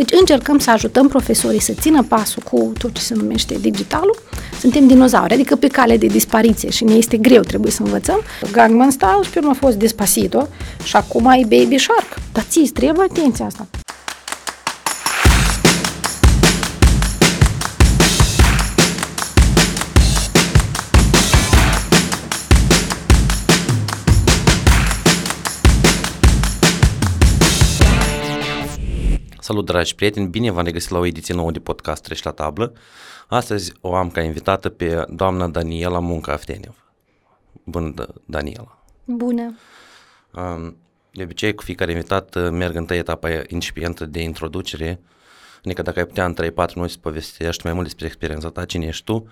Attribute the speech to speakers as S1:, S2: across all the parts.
S1: Deci încercăm să ajutăm profesorii să țină pasul cu tot ce se numește digitalul. Suntem dinozauri, adică pe cale de dispariție și ne este greu, trebuie să învățăm. Gangnam Style și pe urmă a fost Despacito și acum e Baby Shark. Dar ți trebuie atenția asta.
S2: Salut, dragi prieteni! Bine v-am regăsit la o ediție nouă de podcast Treci la tablă. Astăzi o am ca invitată pe doamna Daniela Munca Aftenev. Bună, Daniela!
S1: Bună!
S2: De obicei, cu fiecare invitat uh, merg întâi etapa incipientă de introducere, adică dacă ai putea în 3-4 minute să povestești mai mult despre experiența ta, cine ești tu,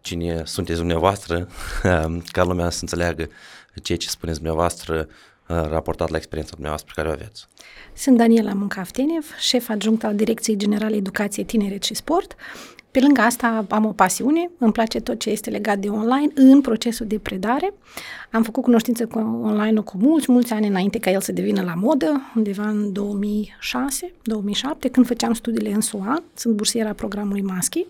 S2: cine sunteți dumneavoastră, ca lumea să înțeleagă ceea ce spuneți dumneavoastră raportat la experiența dumneavoastră pe care o aveți.
S1: Sunt Daniela Muncaftenev, șef adjunct al Direcției Generale Educație, Tineret și Sport. Pe lângă asta am o pasiune, îmi place tot ce este legat de online în procesul de predare. Am făcut cunoștință cu online cu mulți, mulți ani înainte ca el să devină la modă, undeva în 2006-2007, când făceam studiile în SUA, sunt bursiera programului Maschi.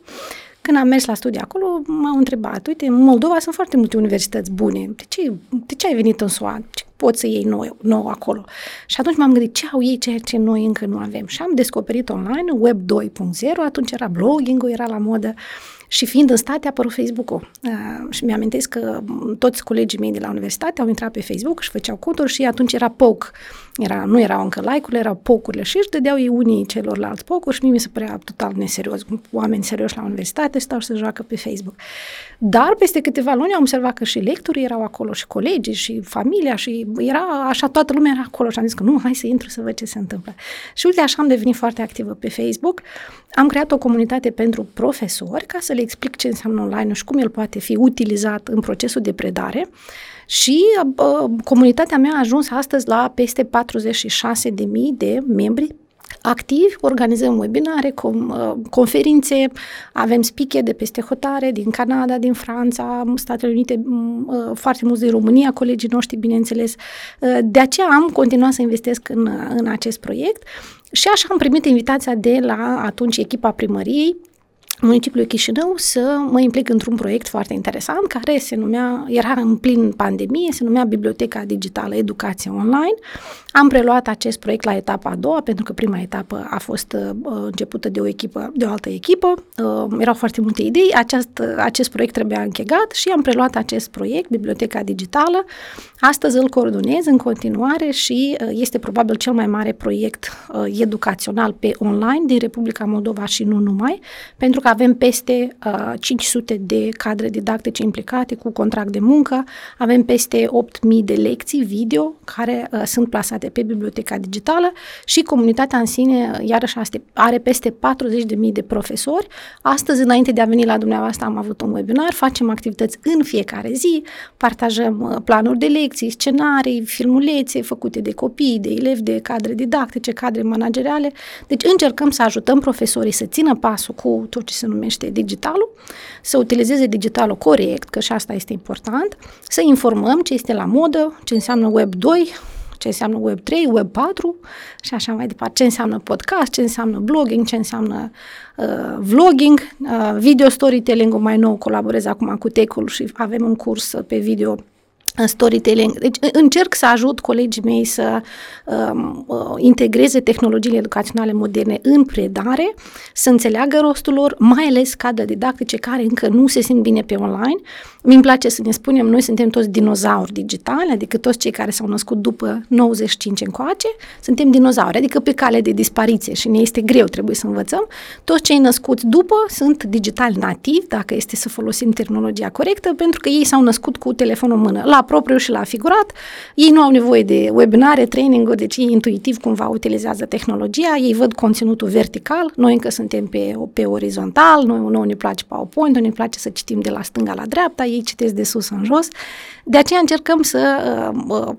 S1: Când am mers la studii acolo, m-au întrebat, uite, în Moldova sunt foarte multe universități bune, de ce, de ce ai venit în SUA? Ce poți să iei nou, nou acolo? Și atunci m-am gândit, ce au ei ceea ce noi încă nu avem? Și am descoperit online Web 2.0, atunci era blogging-ul, era la modă, și fiind în state, a apărut Facebook-ul. Uh, și mi-amintesc că toți colegii mei de la universitate au intrat pe Facebook și făceau conturi și atunci era poke. Era, nu erau încă like-urile, erau pocurile și își dădeau ei unii celorlalți pocuri și mie mi se părea total neserios. Oameni serioși la universitate stau să joacă pe Facebook. Dar peste câteva luni am observat că și lectorii erau acolo și colegii și familia și era așa, toată lumea era acolo și am zis că nu, hai să intru să văd ce se întâmplă. Și uite, așa am devenit foarte activă pe Facebook. Am creat o comunitate pentru profesori ca să le explic ce înseamnă online și cum el poate fi utilizat în procesul de predare. Și uh, comunitatea mea a ajuns astăzi la peste 46.000 de membri activi, organizăm webinare, com, uh, conferințe, avem speaker de peste hotare, din Canada, din Franța, Statele Unite, uh, foarte mulți din România, colegii noștri, bineînțeles. Uh, de aceea am continuat să investesc în, în acest proiect și așa am primit invitația de la atunci echipa primăriei municipiului Chișinău să mă implic într-un proiect foarte interesant care se numea, era în plin pandemie, se numea Biblioteca Digitală Educație Online. Am preluat acest proiect la etapa a doua, pentru că prima etapă a fost uh, începută de o echipă, de o altă echipă. Uh, erau foarte multe idei, acest, uh, acest proiect trebuia închegat și am preluat acest proiect, Biblioteca Digitală. Astăzi îl coordonez în continuare și uh, este probabil cel mai mare proiect uh, educațional pe online din Republica Moldova și nu numai, pentru că avem peste uh, 500 de cadre didactice implicate cu contract de muncă, avem peste 8.000 de lecții video care uh, sunt plasate pe biblioteca digitală și comunitatea în sine, uh, iarăși, are peste 40.000 de profesori. Astăzi, înainte de a veni la dumneavoastră, am avut un webinar, facem activități în fiecare zi, partajăm uh, planuri de lecții, scenarii, filmulețe făcute de copii, de elevi, de cadre didactice, cadre manageriale. Deci încercăm să ajutăm profesorii să țină pasul cu tot ce se numește digitalul, să utilizeze digitalul corect, că și asta este important, să informăm ce este la modă, ce înseamnă Web 2, ce înseamnă Web 3, Web 4 și așa mai departe, ce înseamnă podcast, ce înseamnă blogging, ce înseamnă uh, vlogging, uh, video storytelling-ul mai nou, colaborez acum cu Tecul și avem un curs pe video în storytelling. Deci încerc să ajut colegii mei să um, uh, integreze tehnologiile educaționale moderne în predare, să înțeleagă rostul lor, mai ales cadre didactice care încă nu se simt bine pe online. Mi-mi place să ne spunem, noi suntem toți dinozauri digitali, adică toți cei care s-au născut după 95 încoace, suntem dinozauri, adică pe cale de dispariție și ne este greu, trebuie să învățăm. Toți cei născuți după sunt digitali nativi, dacă este să folosim terminologia corectă, pentru că ei s-au născut cu telefonul în mână. La propriu și la figurat. Ei nu au nevoie de webinare, training-uri, deci ei intuitiv cumva utilizează tehnologia, ei văd conținutul vertical, noi încă suntem pe, pe orizontal, noi nu ne place PowerPoint, ne place să citim de la stânga la dreapta, ei citesc de sus în jos. De aceea încercăm să uh, uh,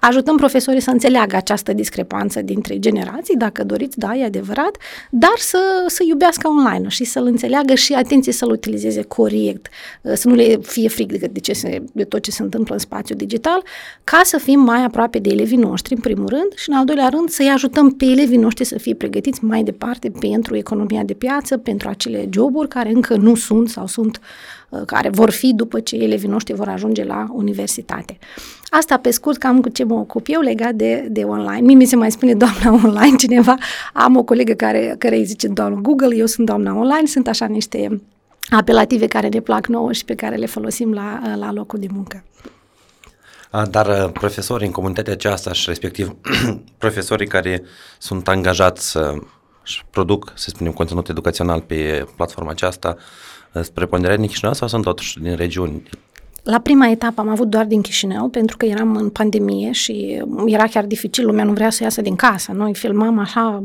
S1: ajutăm profesorii să înțeleagă această discrepanță dintre generații, dacă doriți, da, e adevărat, dar să, să iubească online și să-l înțeleagă și, atenție, să-l utilizeze corect, uh, să nu le fie fric de, de, ce se, de tot ce se întâmplă în spațiu digital, ca să fim mai aproape de elevii noștri, în primul rând, și în al doilea rând să-i ajutăm pe elevii noștri să fie pregătiți mai departe pentru economia de piață, pentru acele joburi care încă nu sunt sau sunt uh, care vor fi după ce elevii noștri vor ajunge la universitate. Asta pe scurt cam cu ce mă ocup eu legat de, de online. Mie mi se mai spune doamna online cineva, am o colegă care, care îi zice doamna Google, eu sunt doamna online, sunt așa niște apelative care ne plac nouă și pe care le folosim la, la locul de muncă.
S2: Dar uh, profesorii în comunitatea aceasta și respectiv profesorii care sunt angajați să produc, să spunem, conținut educațional pe platforma aceasta, uh, spre ponderea din sau sunt totuși din regiuni
S1: la prima etapă am avut doar din Chișinău, pentru că eram în pandemie și era chiar dificil, lumea nu vrea să iasă din casă. Noi filmam așa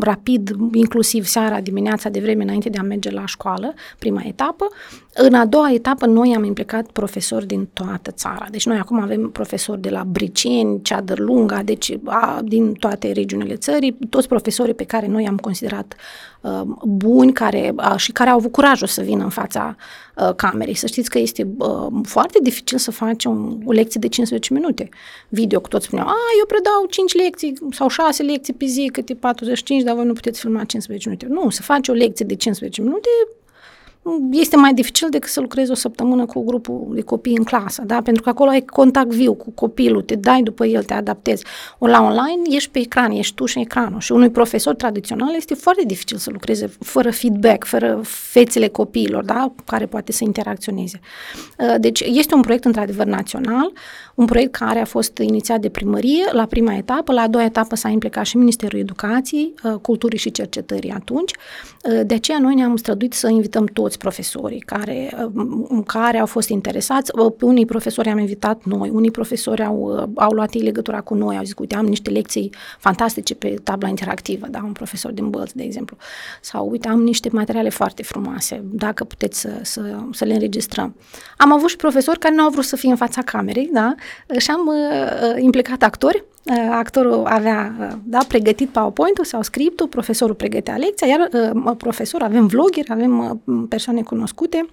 S1: rapid, inclusiv seara, dimineața, de vreme înainte de a merge la școală, prima etapă. În a doua etapă, noi am implicat profesori din toată țara. Deci noi acum avem profesori de la Briceni, Ceadăr Lunga, deci a, din toate regiunile țării, toți profesorii pe care noi am considerat uh, buni care, uh, și care au avut curajul să vină în fața uh, camerei. Să știți că este uh, foarte dificil să faci un, o lecție de 15 minute. Video, cu toți spuneau, a, eu predau 5 lecții sau 6 lecții pe zi, câte 45, dar voi nu puteți filma 15 minute. Nu, să faci o lecție de 15 minute este mai dificil decât să lucrezi o săptămână cu grupul de copii în clasă, da? Pentru că acolo ai contact viu cu copilul, te dai după el, te adaptezi. O la online ești pe ecran, ești tu și ecranul. Și unui profesor tradițional este foarte dificil să lucreze fără feedback, fără fețele copiilor, da? Care poate să interacționeze. Uh, deci este un proiect într-adevăr național, un proiect care a fost inițiat de primărie la prima etapă, la a doua etapă s-a implicat și Ministerul Educației, uh, Culturii și Cercetării atunci. Uh, de aceea noi ne-am străduit să invităm toți toți profesorii care, care au fost interesați. Pe unii profesori am invitat noi, unii profesori au, au luat ei legătura cu noi, au zis, uite, am niște lecții fantastice pe tabla interactivă, da, un profesor din Bălț, de exemplu. Sau, uite, am niște materiale foarte frumoase, dacă puteți să, să, să le înregistrăm. Am avut și profesori care nu au vrut să fie în fața camerei, da, și am uh, implicat actori. Uh, actorul avea uh, da, pregătit PowerPoint-ul sau scriptul, profesorul pregătea lecția, iar uh, profesorul avem vloggeri, avem persoane cunoscute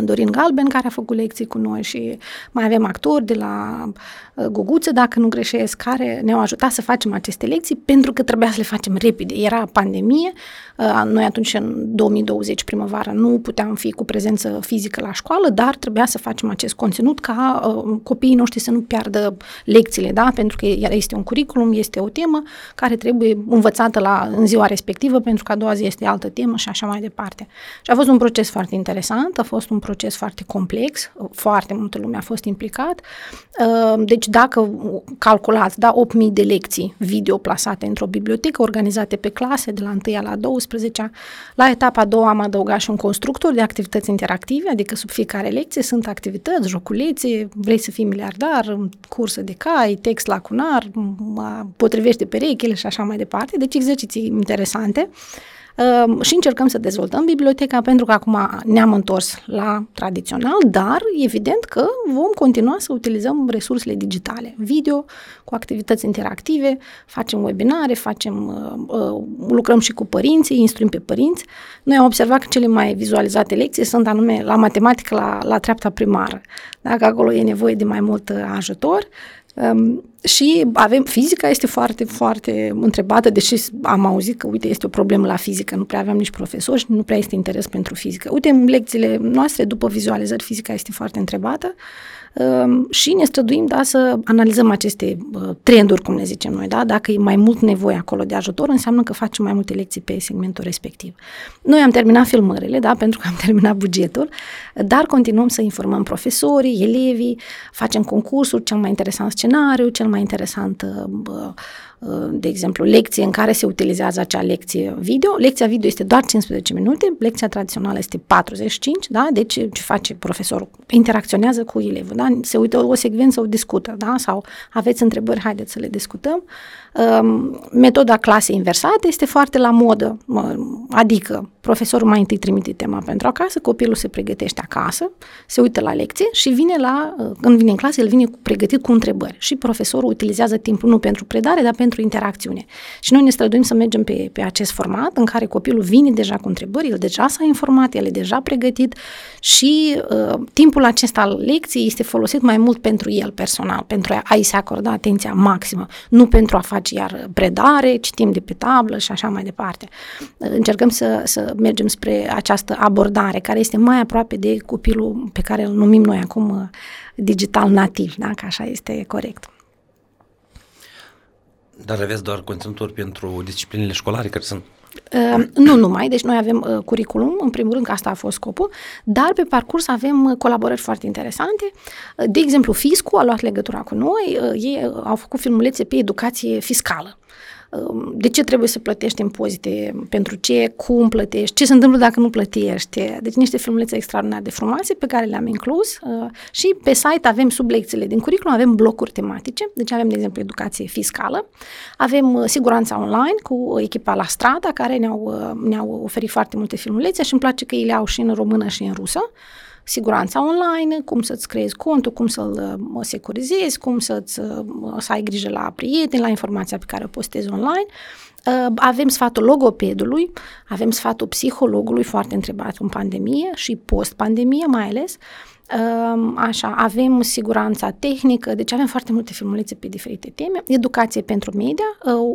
S1: Dorin Galben, care a făcut lecții cu noi și mai avem actori de la Guguță, dacă nu greșesc, care ne-au ajutat să facem aceste lecții pentru că trebuia să le facem repede. Era pandemie, noi atunci în 2020 primăvară nu puteam fi cu prezență fizică la școală, dar trebuia să facem acest conținut ca copiii noștri să nu piardă lecțiile, da? pentru că este un curriculum, este o temă care trebuie învățată la, în ziua respectivă pentru că a doua zi este altă temă și așa mai departe. Și a fost un proces foarte interesant, a fost un proces foarte complex, foarte multă lume a fost implicat. Uh, deci dacă calculați, da, 8.000 de lecții video plasate într-o bibliotecă, organizate pe clase de la 1 la 12 la etapa a doua am adăugat și un constructor de activități interactive, adică sub fiecare lecție sunt activități, joculețe, vrei să fii miliardar, cursă de cai, text lacunar, potrivește perechile și așa mai departe, deci exerciții interesante. Ehm, și încercăm să dezvoltăm biblioteca pentru că acum ne-am întors la tradițional, dar evident că vom continua să utilizăm resursele digitale, video, cu activități interactive, facem webinare, facem, uh, uh, lucrăm și cu părinții, instruim pe părinți. Noi am observat că cele mai vizualizate lecții sunt anume la matematică, la, la treapta primară. Dacă acolo e nevoie de mai mult uh, ajutor, Um, și avem, fizica este foarte, foarte întrebată, deși am auzit că, uite, este o problemă la fizică, nu prea aveam nici profesori și nu prea este interes pentru fizică. Uite, în lecțiile noastre, după vizualizări, fizica este foarte întrebată. Ehm, și ne străduim da, să analizăm aceste trenduri, cum le zicem noi. Da? Dacă e mai mult nevoie acolo de ajutor, înseamnă că facem mai multe lecții pe segmentul respectiv. Noi am terminat filmările, da, pentru că am terminat bugetul, dar continuăm să informăm profesorii, elevii, facem concursuri, cel mai interesant scenariu, cel mai interesant uh, de exemplu, lecție în care se utilizează acea lecție video. Lecția video este doar 15 minute, lecția tradițională este 45, da? Deci ce face profesorul? Interacționează cu elevul, da? Se uită o secvență, o discută, da? Sau aveți întrebări, haideți să le discutăm. Um, metoda clasei inversate este foarte la modă, adică profesorul mai întâi trimite tema pentru acasă, copilul se pregătește acasă, se uită la lecție și vine la, uh, când vine în clasă, el vine pregătit cu întrebări și profesorul utilizează timpul nu pentru predare, dar pentru interacțiune. Și noi ne străduim să mergem pe, pe acest format în care copilul vine deja cu întrebări, el deja s-a informat, el e deja pregătit și uh, timpul acesta al lecției este folosit mai mult pentru el personal, pentru a-i se acorda atenția maximă, nu pentru a face iar predare, citim de pe tablă și așa mai departe. Încercăm să, să mergem spre această abordare care este mai aproape de copilul pe care îl numim noi acum uh, digital nativ, da? că așa este corect.
S2: Dar aveți doar conținuturi pentru disciplinele școlare care sunt
S1: Uh, nu numai, deci noi avem uh, curriculum, în primul rând că asta a fost scopul, dar pe parcurs avem uh, colaborări foarte interesante. Uh, de exemplu, Fiscu a luat legătura cu noi, uh, ei au făcut filmulețe pe educație fiscală de ce trebuie să plătești impozite, pentru ce, cum plătești, ce se întâmplă dacă nu plătești. Deci niște filmulețe extraordinar de frumoase pe care le-am inclus uh, și pe site avem sub lecțiile din curriculum, avem blocuri tematice, deci avem, de exemplu, educație fiscală, avem uh, siguranța online cu echipa la Strada care ne-au, uh, ne-au oferit foarte multe filmulețe și îmi place că ei le au și în română și în rusă siguranța online, cum să-ți creezi contul, cum să-l uh, securizezi, cum să-ți, uh, să ai grijă la prieteni, la informația pe care o postezi online. Uh, avem sfatul logopedului, avem sfatul psihologului foarte întrebat în pandemie și post-pandemie mai ales. Așa, avem siguranța tehnică, deci avem foarte multe filmulețe pe diferite teme. Educație pentru media,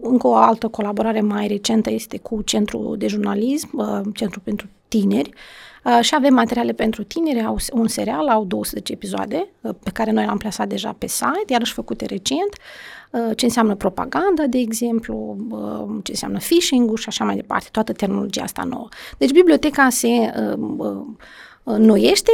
S1: încă o altă colaborare mai recentă este cu Centrul de Jurnalism, Centrul pentru Tineri, Uh, și avem materiale pentru tineri, au un serial, au 12 episoade uh, pe care noi l-am plasat deja pe site, iarăși făcute recent, uh, ce înseamnă propaganda, de exemplu, ce înseamnă phishing-ul și așa mai departe, toată terminologia asta nouă. Deci biblioteca se noiește,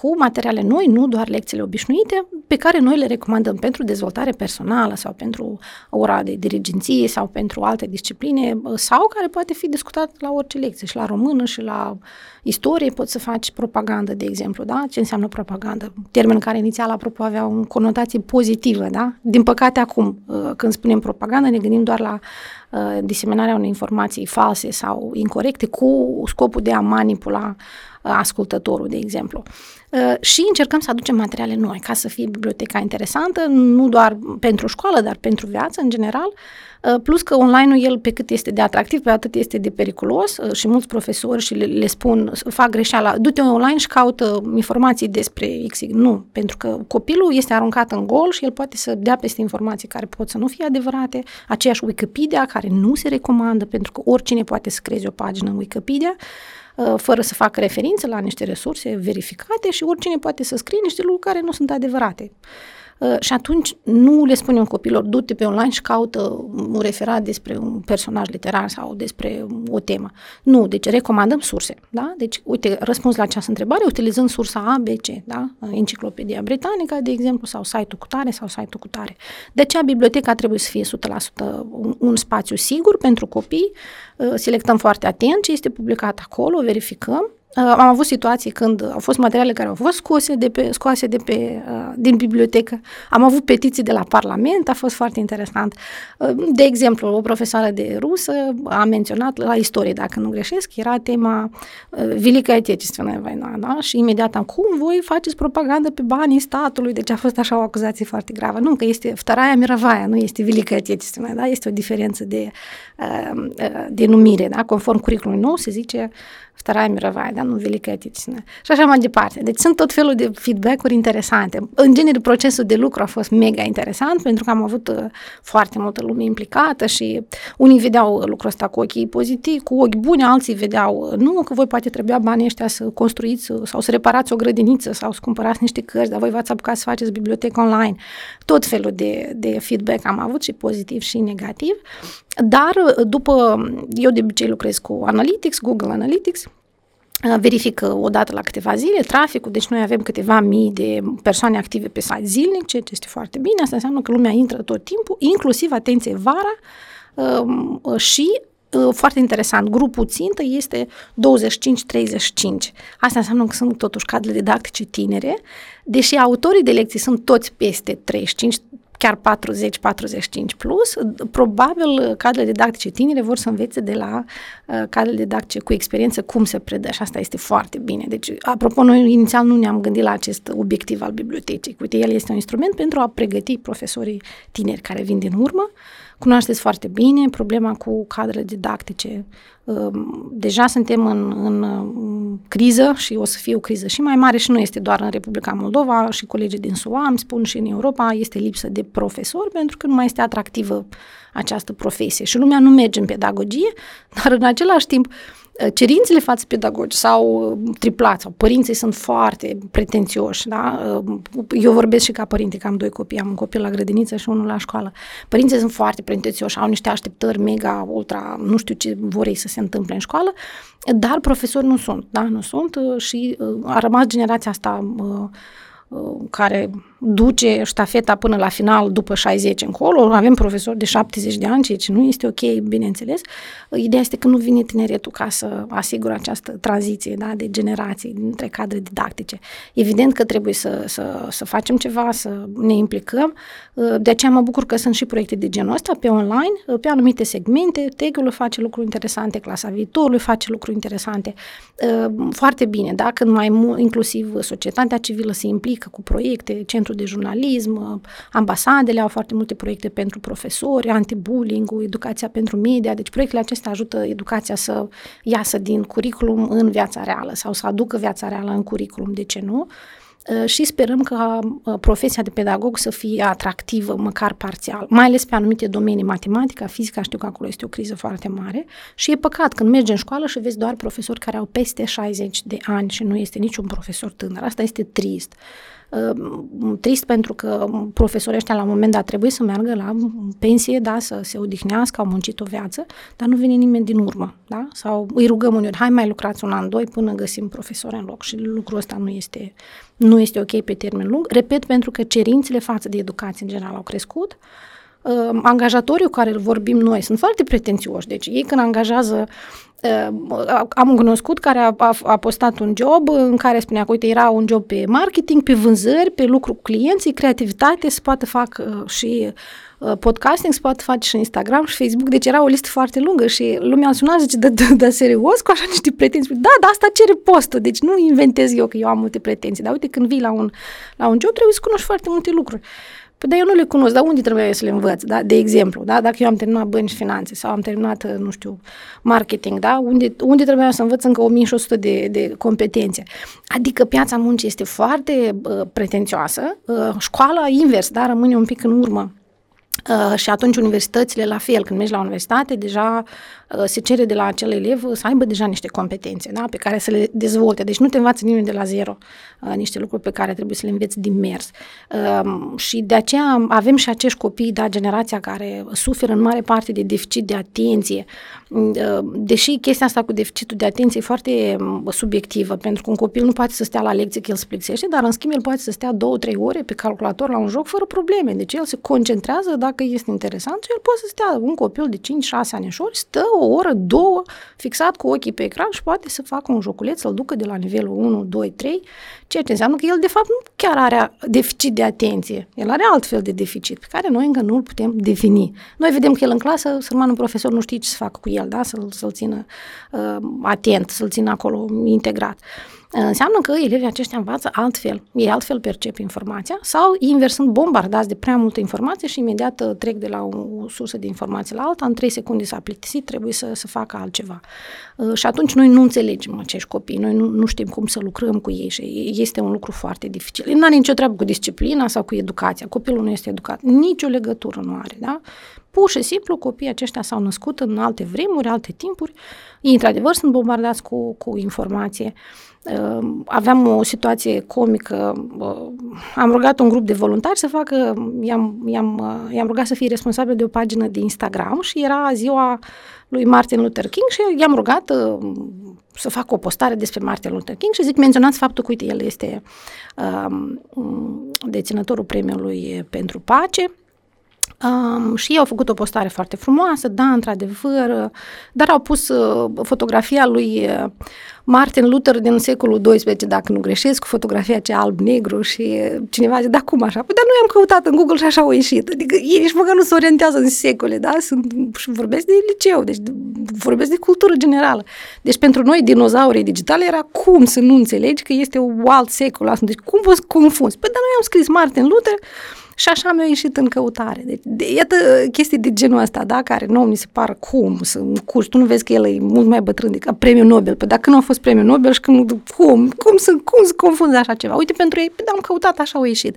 S1: cu materiale noi, nu doar lecțiile obișnuite, pe care noi le recomandăm pentru dezvoltare personală sau pentru ora de dirigenție sau pentru alte discipline sau care poate fi discutat la orice lecție și la română și la istorie poți să faci propagandă, de exemplu, da? Ce înseamnă propagandă? Termen care inițial, apropo, avea o conotație pozitivă, da? Din păcate, acum, uh, când spunem propagandă, ne gândim doar la uh, diseminarea unei informații false sau incorrecte cu scopul de a manipula ascultătorul, de exemplu. Uh, și încercăm să aducem materiale noi ca să fie biblioteca interesantă, nu doar pentru școală, dar pentru viață în general, uh, plus că online-ul el pe cât este de atractiv, pe atât este de periculos uh, și mulți profesori și le, le spun, fac greșeala, du-te online și caută informații despre X. Nu, pentru că copilul este aruncat în gol și el poate să dea peste informații care pot să nu fie adevărate, aceeași Wikipedia care nu se recomandă pentru că oricine poate să creeze o pagină în Wikipedia, Uh, fără să facă referință la niște resurse verificate și oricine poate să scrie niște lucruri care nu sunt adevărate. Uh, și atunci nu le spunem copilor, du-te pe online și caută un referat despre un personaj literar sau despre o temă. Nu, deci recomandăm surse. Da? Deci, uite, răspuns la această întrebare utilizând sursa A, B, C, da? Enciclopedia Britanică, de exemplu, sau site-ul cu tare sau site-ul cu tare. De aceea biblioteca trebuie să fie 100% un, un spațiu sigur pentru copii, uh, selectăm foarte atent ce este publicat acolo, verificăm Uh, am avut situații când au fost materiale care au fost scoase de pe, scoase de pe, uh, din bibliotecă. Am avut petiții de la Parlament, a fost foarte interesant. Uh, de exemplu, o profesoară de rusă a menționat la istorie, dacă nu greșesc, era tema Velică Отечественная Vaina, da? Și imediat am, cum voi faceți propagandă pe banii statului? Deci a fost așa o acuzație foarte gravă. Nu, că este Vtaraia Mirovaia, nu este Velică Отечественная, da? Este o diferență de, de numire, da? Conform curriculumului nou se zice Vtaraia Mirovaia, da? nu Velică Отечественная. Și așa mai departe. Deci sunt tot felul de feedback-uri interesante. În genere, procesul de lucru a fost mega interesant pentru că am avut uh, foarte multă lume implicată și unii vedeau lucrul ăsta cu ochii pozitivi, cu ochi buni, alții vedeau uh, nu, că voi poate trebuia banii ăștia să construiți uh, sau să reparați o grădiniță sau să cumpărați niște cărți, dar voi v-ați apucat să faceți bibliotecă online. Tot felul de, de feedback am avut și pozitiv și negativ. Dar după, eu de obicei lucrez cu Analytics, Google Analytics, verifică o dată la câteva zile traficul, deci noi avem câteva mii de persoane active pe site zilnic, ceea ce este foarte bine, asta înseamnă că lumea intră tot timpul, inclusiv, atenție, vara și foarte interesant, grupul țintă este 25-35. Asta înseamnă că sunt totuși cadre didactice tinere, deși autorii de lecții sunt toți peste 35, chiar 40-45 plus, probabil cadrele didactice tinere vor să învețe de la uh, cadrele didactice cu experiență cum se predă și asta este foarte bine. Deci, apropo, noi inițial nu ne-am gândit la acest obiectiv al bibliotecii. Uite, el este un instrument pentru a pregăti profesorii tineri care vin din urmă, Cunoașteți foarte bine problema cu cadrele didactice. Ehm, deja suntem în, în criză și o să fie o criză și mai mare și nu este doar în Republica Moldova și colegii din SUA îmi spun și în Europa este lipsă de profesori pentru că nu mai este atractivă această profesie și lumea nu merge în pedagogie, dar în același timp Uh, cerințele față pedagogi sau uh, triplat sau părinții sunt foarte pretențioși, da? Uh, eu vorbesc și ca părinte, că am doi copii, am un copil la grădiniță și unul la școală. Părinții sunt foarte pretențioși, au niște așteptări mega, ultra, nu știu ce vor ei să se întâmple în școală, dar profesori nu sunt, da? Nu sunt și a rămas generația asta care duce ștafeta până la final după 60 încolo. Avem profesori de 70 de ani, ceea ce nu este ok, bineînțeles. Ideea este că nu vine tineretul ca să asigure această tranziție da, de generații dintre cadre didactice. Evident că trebuie să, să, să facem ceva, să ne implicăm. De aceea mă bucur că sunt și proiecte de genul ăsta pe online, pe anumite segmente. Tegul face lucruri interesante, clasa viitorului face lucruri interesante. Foarte bine, da? când mai mult, inclusiv societatea civilă se implică cu proiecte, centru de jurnalism, ambasadele au foarte multe proiecte pentru profesori, anti-bullying, educația pentru media, deci proiectele acestea ajută educația să iasă din curriculum în viața reală sau să aducă viața reală în curriculum, de ce nu? Uh, și sperăm ca uh, profesia de pedagog să fie atractivă, măcar parțial, mai ales pe anumite domenii, matematica, fizica, știu că acolo este o criză foarte mare și e păcat când mergi în școală și vezi doar profesori care au peste 60 de ani și nu este niciun profesor tânăr. Asta este trist. Ehm, trist pentru că profesorii ăștia la un moment dat trebuie să meargă la pensie, da, să se odihnească, au muncit o viață, dar nu vine nimeni din urmă, da? Sau îi rugăm uneori, hai mai lucrați un an, doi până găsim profesori în loc și lucrul ăsta nu este, nu este ok pe termen lung. Repet, pentru că cerințele față de educație în general au crescut, uh, angajatorii cu care vorbim noi sunt foarte pretențioși. Deci ei când angajează am un cunoscut care a, a, a postat un job în care spunea că, uite, era un job pe marketing, pe vânzări, pe lucru cu clienții, creativitate, se poate fac uh, și uh, podcasting, se poate face și Instagram și Facebook, deci era o listă foarte lungă și lumea a sunat zice, da, da, da, serios, cu așa niște pretenții. Da, dar asta cere postul, deci nu inventez eu că eu am multe pretenții, dar uite, când vii la un, la un job, trebuie să cunoști foarte multe lucruri. Păi, dar eu nu le cunosc, dar unde trebuie să le învăț, da? De exemplu, da? Dacă eu am terminat bănci și finanțe sau am terminat, nu știu, marketing, da? Unde, unde trebuie să învăț încă 1100 de, de competențe? Adică piața muncii este foarte uh, pretențioasă, uh, școala invers, da? Rămâne un pic în urmă. Uh, și atunci universitățile, la fel, când mergi la universitate, deja uh, se cere de la acel elev să aibă deja niște competențe da? pe care să le dezvolte. Deci nu te învață nimeni de la zero uh, niște lucruri pe care trebuie să le înveți din mers. Uh, și de aceea avem și acești copii, da, generația care suferă în mare parte de deficit de atenție. Uh, deși chestia asta cu deficitul de atenție e foarte um, subiectivă, pentru că un copil nu poate să stea la lecție că el se plexește, dar în schimb el poate să stea două, trei ore pe calculator la un joc fără probleme. Deci el se concentrează dacă este interesant, el poate să stea, un copil de 5-6 ani stă o oră, două, fixat cu ochii pe ecran și poate să facă un joculeț, să-l ducă de la nivelul 1, 2, 3, ceea ce înseamnă că el de fapt nu chiar are deficit de atenție, el are alt fel de deficit pe care noi încă nu îl putem defini. Noi vedem că el în clasă, sărmanul profesor nu știe ce să facă cu el, da? să-l, să-l țină uh, atent, să-l țină acolo integrat. Uh, înseamnă că elevii aceștia învață altfel, ei altfel percep informația sau invers sunt bombardați de prea multă informație și imediat uh, trec de la o sursă de informație la alta, în 3 secunde s-a plictisit, trebuie să, să facă altceva. Uh, și atunci noi nu înțelegem acești copii, noi nu, nu știm cum să lucrăm cu ei și este un lucru foarte dificil. Nu are nicio treabă cu disciplina sau cu educația, copilul nu este educat, nicio legătură nu are, da? Pur și simplu, copiii aceștia s-au născut în alte vremuri, alte timpuri, ei într-adevăr sunt bombardați cu, cu informație. Ehm, aveam o situație comică, am rugat un grup de voluntari să facă, i-am, i-am, i-am rugat să fie responsabil de o pagină de Instagram și era ziua lui Martin Luther King și i-am rugat să fac o postare despre Martin Luther King și zic, menționați faptul că, uite, el este um, deținătorul premiului pentru pace, Um, și ei au făcut o postare foarte frumoasă, da, într-adevăr, dar au pus uh, fotografia lui uh, Martin Luther din secolul XII, dacă nu greșesc, cu fotografia cea alb-negru și cineva zice, da, cum așa? Păi, dar noi am căutat în Google și așa au ieșit. Adică ei nici măcar nu se orientează în secole, da? Sunt, și vorbesc de liceu, deci vorbesc de cultură generală. Deci pentru noi, dinozaurii digitale era cum să nu înțelegi că este un alt secol. Deci cum poți confunzi? Păi, dar noi am scris Martin Luther, și așa mi-a ieșit în căutare. Deci, de, iată chestii de genul ăsta, da, care nu mi se par cum să curs. Tu nu vezi că el e mult mai bătrân decât premiul Nobel. Păi dacă nu a fost premiul Nobel și când, cum, cum să, cum să confunzi așa ceva? Uite, pentru ei, păi, da, am căutat, așa au ieșit.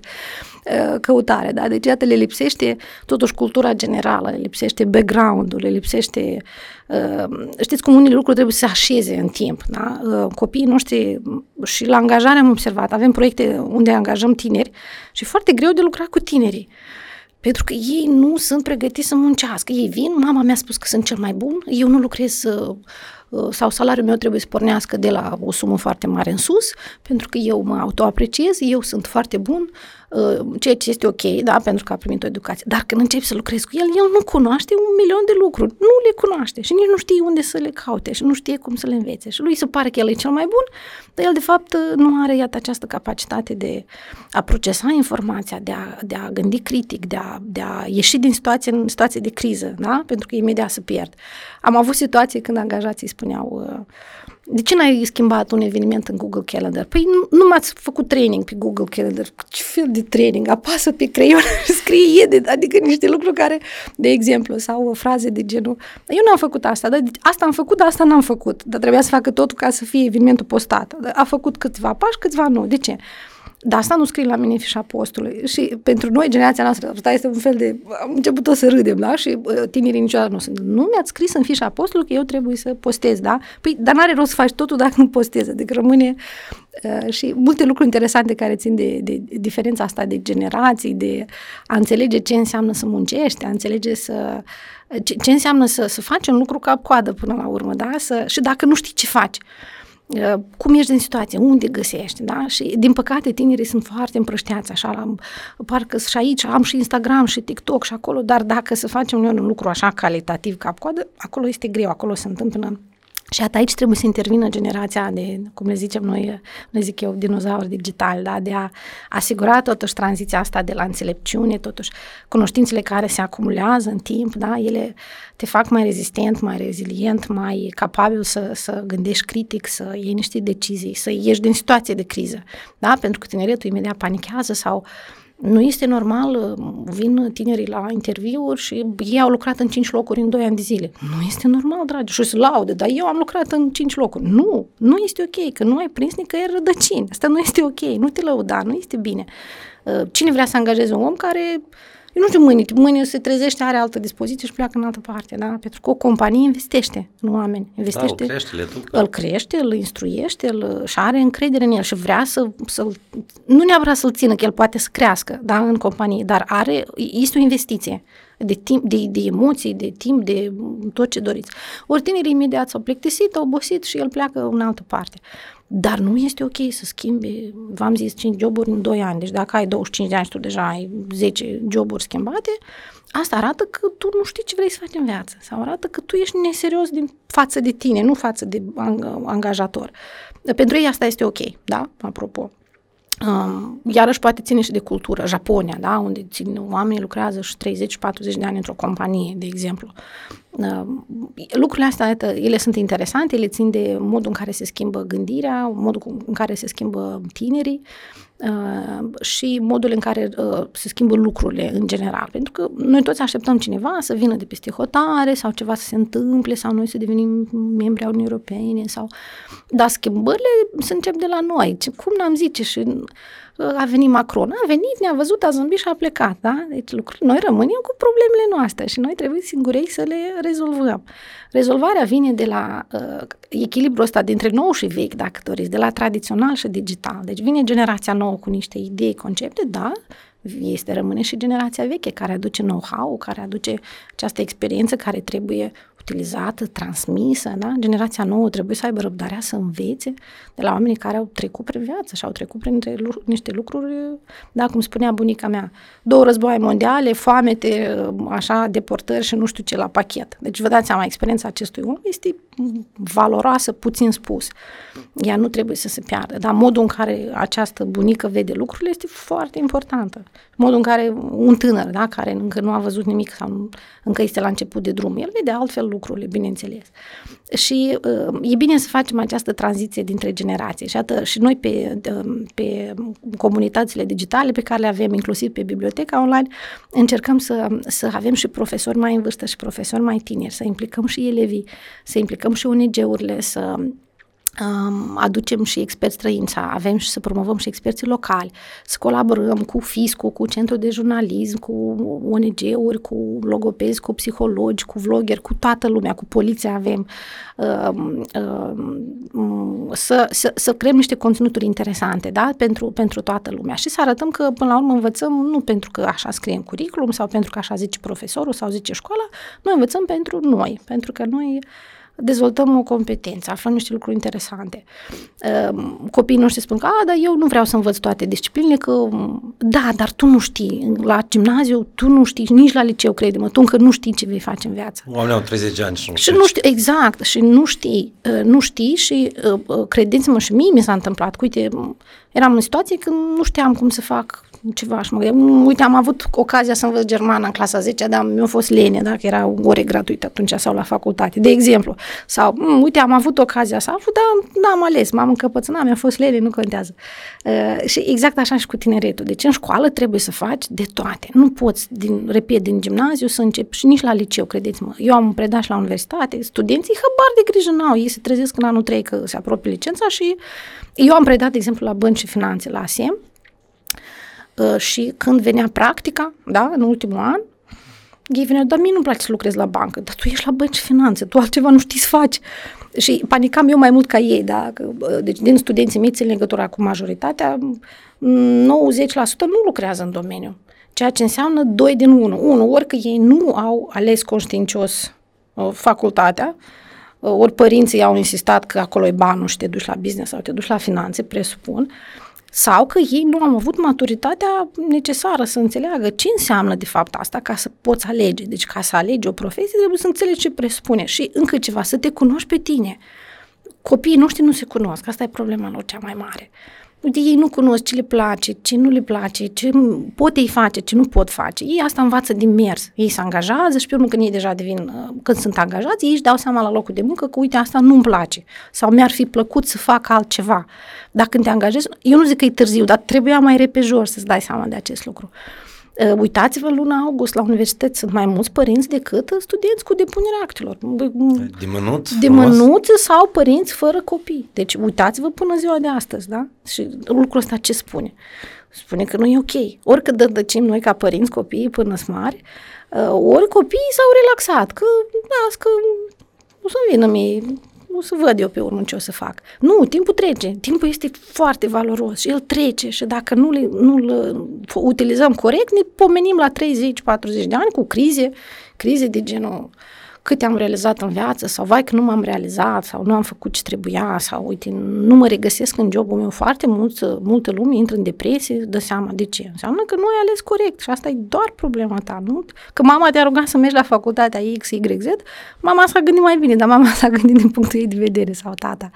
S1: Uh, căutare, da? Deci, iată, le lipsește totuși cultura generală, le lipsește background-ul, le lipsește... Uh, știți cum unele lucruri trebuie să se așeze în timp, da? Uh, copiii noștri și la angajare am observat, avem proiecte unde angajăm tineri și foarte greu de lucrat cu tinerii. Pentru că ei nu sunt pregătiți să muncească. Ei vin, mama mi-a spus că sunt cel mai bun, eu nu lucrez uh, sau salariul meu trebuie să pornească de la o sumă foarte mare în sus, pentru că eu mă autoapreciez, eu sunt foarte bun, Uh, ceea ce este ok, da, pentru că a primit o educație. Dar când începi să lucrezi cu el, el nu cunoaște un milion de lucruri, nu le cunoaște și nici nu știe unde să le caute și nu știe cum să le învețe. Și lui se pare că el e cel mai bun, dar el de fapt nu are, iată, această capacitate de a procesa informația, de a, de a gândi critic, de a, de a ieși din situație în situație de criză, da? Pentru că imediat se pierd. Am avut situații când angajații spuneau uh, de ce n-ai schimbat un eveniment în Google Calendar? Păi nu, nu m-ați făcut training pe Google Calendar. Ce fel de training? Apasă pe creion și scrie edit, adică niște lucruri care, de exemplu, sau o fraze de genul, eu n-am făcut asta, dar asta am făcut, dar asta n-am făcut. Dar trebuia să facă totul ca să fie evenimentul postat. A făcut câțiva pași, câțiva nu. De ce? Dar asta nu scrie la mine fișa postului. Și pentru noi, generația noastră, asta este un fel de... Am început tot să râdem, da? Și uh, tinerii niciodată nu sunt. Nu mi-ați scris în fișa postului că eu trebuie să postez, da? Păi, dar n-are rost să faci totul dacă nu postezi. Adică rămâne uh, și multe lucruri interesante care țin de, de, de diferența asta de generații, de a înțelege ce înseamnă să muncești, a înțelege să... Ce, ce înseamnă să, să faci un lucru ca coadă până la urmă, da? Să, și dacă nu știi ce faci. Uh, Uh, cum ești din situație, unde găsești, da? Și, din păcate, tinerii sunt foarte împrășteați, așa, la, parcă și aici am și Instagram și TikTok și acolo, dar dacă să facem noi un lucru așa calitativ cap-coadă, acolo este greu, acolo se întâmplă și atât aici trebuie să intervină generația de, cum le zicem noi, le zic eu, dinozauri digital, da? de a asigura totuși tranziția asta de la înțelepciune, totuși cunoștințele care se acumulează în timp, da? ele te fac mai rezistent, mai rezilient, mai capabil să, să gândești critic, să iei niște decizii, să ieși din situație de criză, da? pentru că tineretul imediat panichează sau nu este normal, vin tinerii la interviuri și ei au lucrat în cinci locuri în doi ani de zile. Nu este normal, dragi, și se laude, dar eu am lucrat în cinci locuri. Nu, nu este ok, că nu ai prins nicăieri rădăcini. Asta nu este ok, nu te lăuda, nu este bine. Uh, cine vrea să angajeze un om care eu nu știu mâine, mâine se trezește, are altă dispoziție și pleacă în altă parte, da? Pentru că o companie investește în oameni, investește,
S2: da, îl crește, le
S1: îl crește, îl instruiește, îl, și are încredere în el și vrea să, să nu neapărat să-l țină, că el poate să crească, da, în companie, dar are, este o investiție de timp, de, de emoții, de timp, de tot ce doriți. Ori tinerii imediat s-au plictisit, au obosit și el pleacă în altă parte. Dar nu este ok să schimbi, v-am zis, 5 joburi în 2 ani. Deci dacă ai 25 de ani și tu deja ai 10 joburi schimbate, asta arată că tu nu știi ce vrei să faci în viață. Sau arată că tu ești neserios din față de tine, nu față de angajator. Pentru ei asta este ok, da? Apropo. Um, iarăși poate ține și de cultură. Japonia, da? unde țin, oamenii lucrează și 30-40 de ani într-o companie, de exemplu. Uh, lucrurile astea, ele sunt interesante, ele țin de modul în care se schimbă gândirea, modul în care se schimbă tinerii uh, și modul în care uh, se schimbă lucrurile în general. Pentru că noi toți așteptăm cineva să vină de peste hotare sau ceva să se întâmple sau noi să devenim membri ai Uniunii Europene sau... Dar schimbările se încep de la noi. Cum n-am zice și a venit Macron, a venit, ne-a văzut, a zâmbit și a plecat, da? Deci lucruri, noi rămânem cu problemele noastre și noi trebuie singurei să le rezolvăm. Rezolvarea vine de la uh, echilibrul ăsta dintre nou și vechi, dacă doriți, de la tradițional și digital. Deci vine generația nouă cu niște idei, concepte, da, este rămâne și generația veche care aduce know-how, care aduce această experiență care trebuie utilizată, transmisă, da? Generația nouă trebuie să aibă răbdarea să învețe de la oamenii care au trecut prin viață și au trecut prin niște lucruri, da, cum spunea bunica mea, două războaie mondiale, foamete, așa, deportări și nu știu ce la pachet. Deci vă dați seama, experiența acestui om este valoroasă, puțin spus. Ea nu trebuie să se piardă, dar modul în care această bunică vede lucrurile este foarte importantă. Modul în care un tânăr, da, care încă nu a văzut nimic sau încă este la început de drum, el vede altfel lucrurile, bineînțeles. Și uh, e bine să facem această tranziție dintre generații. Și, atât, și noi pe, uh, pe comunitățile digitale pe care le avem, inclusiv pe biblioteca online, încercăm să, să avem și profesori mai în vârstă și profesori mai tineri, să implicăm și elevii, să implicăm și ONG-urile, să um, aducem și experți străini, să avem și să promovăm și experții locali, să colaborăm cu FISCU, cu Centrul de Jurnalism, cu ONG-uri, cu logopezi, cu psihologi, cu vloggeri, cu toată lumea, cu poliția avem, um, um, să, să, să creăm niște conținuturi interesante da? pentru, pentru toată lumea și să arătăm că până la urmă învățăm nu pentru că așa scrie în curriculum sau pentru că așa zice profesorul sau zice școala, noi învățăm pentru noi, pentru că noi dezvoltăm o competență, aflăm niște lucruri interesante. Ehm, copiii noștri spun că, a, dar eu nu vreau să învăț toate disciplinele, că, da, dar tu nu știi, la gimnaziu tu nu știi, nici la liceu, crede-mă, tu încă nu știi ce vei face în viață.
S2: Oamenii au 30 ani și nu
S1: Și nu știi, exact, și nu știi, nu știi și credeți-mă și mie mi s-a întâmplat, uite, eram în situație când nu știam cum să fac ceva și mă gândeam, uite, am avut ocazia să învăț germană în clasa 10, dar mi-a fost lene, dacă era ore gratuite atunci sau la facultate, de exemplu. Sau, m- uite, am avut ocazia să aflu, dar n-am ales, m-am încăpățânat, mi-a fost lene, nu contează. Uh, și exact așa și cu tineretul. Deci în școală trebuie să faci de toate. Nu poți, din, repet, din gimnaziu să începi și nici la liceu, credeți-mă. Eu am predat și la universitate, studenții hăbar de grijă n-au, ei se trezesc în anul 3 că se apropie licența și eu am predat, de exemplu, la bănci și finanțe la ASEM, Uh, și când venea practica, da, în ultimul an, ei veneau, dar mie nu-mi place să lucrez la bancă, dar tu ești la bănci finanțe, tu altceva nu știi să faci. Și panicam eu mai mult ca ei, da? Uh, deci din studenții mei, țin legătura cu majoritatea, 90% nu lucrează în domeniu. Ceea ce înseamnă 2 din 1. 1. Ori că ei nu au ales conștiincios uh, facultatea, ori părinții au insistat că acolo e banul și te duci la business sau te duci la finanțe, presupun, uh, sau că ei nu au avut maturitatea necesară să înțeleagă ce înseamnă de fapt asta ca să poți alege. Deci ca să alegi o profesie trebuie să înțelegi ce presupune și încă ceva, să te cunoști pe tine. Copiii noștri nu se cunosc, asta e problema lor cea mai mare. Uite, ei nu cunosc ce le place, ce nu le place, ce pot ei face, ce nu pot face. Ei asta învață din mers. Ei se angajează și pe urmă când ei deja devin, uh, când sunt angajați, ei își dau seama la locul de muncă că uite, asta nu-mi place sau mi-ar fi plăcut să fac altceva. Dacă când te angajezi, eu nu zic că e târziu, dar trebuia mai repejor să-ți dai seama de acest lucru. Uh, uitați-vă, luna august la universități sunt mai mulți părinți decât studenți cu depunerea actelor.
S2: Dimânut?
S1: Dimânuți sau părinți fără copii. Deci uitați-vă până ziua de astăzi, da? Și lucrul ăsta ce spune? Spune că nu e ok. Oricât dădăcim noi ca părinți copiii până sunt mari, uh, ori copiii s-au relaxat, că las că o să vină mie o să văd eu pe urmă ce o să fac. Nu, timpul trece. Timpul este foarte valoros și el trece și dacă nu nu utilizăm corect, ne pomenim la 30-40 de ani cu crize, crize de genul câte am realizat în viață sau vai că nu m-am realizat sau nu am făcut ce trebuia sau uite, nu mă regăsesc în jobul meu foarte mult, multă lume intră în depresie, dă seama de ce. Înseamnă că nu ai ales corect și asta e doar problema ta, nu? Că mama te-a rugat să mergi la facultatea X, Y, Z, mama s-a gândit mai bine, dar mama s-a gândit din punctul ei de vedere sau tata.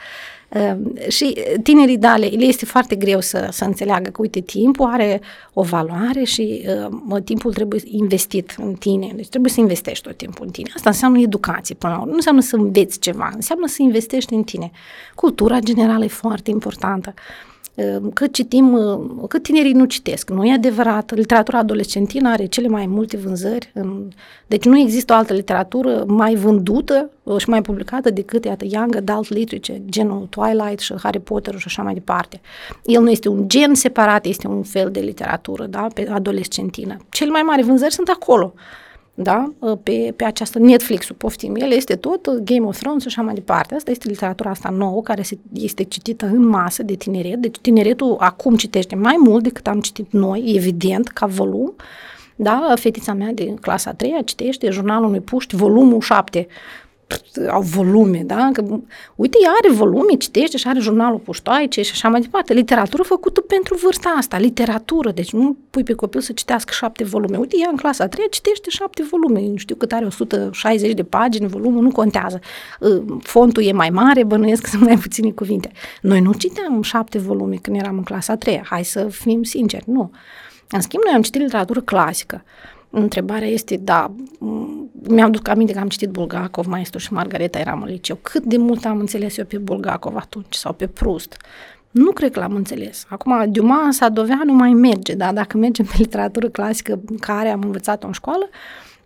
S1: Ehm, și tinerii, da, le, le este foarte greu să, să înțeleagă că, uite, timpul are o valoare și uh, timpul trebuie investit în tine. Deci trebuie să investești tot timpul în tine. Asta înseamnă educație, până la urmă. Nu înseamnă să înveți ceva, înseamnă să investești în tine. Cultura generală e foarte importantă. Uh, Ehm, cât citim, uh, cât tinerii nu citesc. Nu e adevărat. Literatura adolescentină are cele mai multe vânzări. Deci nu există o altă literatură mai vândută uh, și mai publicată decât, iată, Young Adult Literature, genul Twilight și Harry Potter și așa mai departe. El nu este un gen separat, este un fel de literatură, da, pe adolescentină. Cele mai mari vânzări sunt acolo da? Ă, pe, pe această Netflix-ul, poftim, el este tot ă, Game of Thrones și așa mai departe. Asta este literatura asta nouă, care este citită în masă de tineret. Deci tineretul acum citește mai mult decât am citit noi, evident, ca volum. Da? Fetița mea de clasa 3 citește jurnalul unui puști, volumul 7 au volume, da? Că, uite, ea are volume, citește și are jurnalul puștoaice și așa mai departe. Literatură făcută pentru vârsta asta, literatură. Deci nu pui pe copil să citească șapte volume. Uite, ea în clasa a treia citește șapte volume. Nu știu cât are, 160 de pagini, volumul, nu contează. Ă, fontul e mai mare, bănuiesc că sunt mai puține cuvinte. Noi nu citeam șapte volume când eram în clasa a treia. Hai să fim sinceri, nu. În schimb, noi am citit literatură clasică. Întrebarea este, da, mi-am dus aminte că am citit Bulgakov, Maestru și Margareta, eram în liceu. Cât de mult am înțeles eu pe Bulgakov atunci sau pe Proust? Nu cred că l-am înțeles. Acum, Dumas, Sadoveanu mai merge, dar dacă mergem pe literatură clasică care am învățat-o în școală,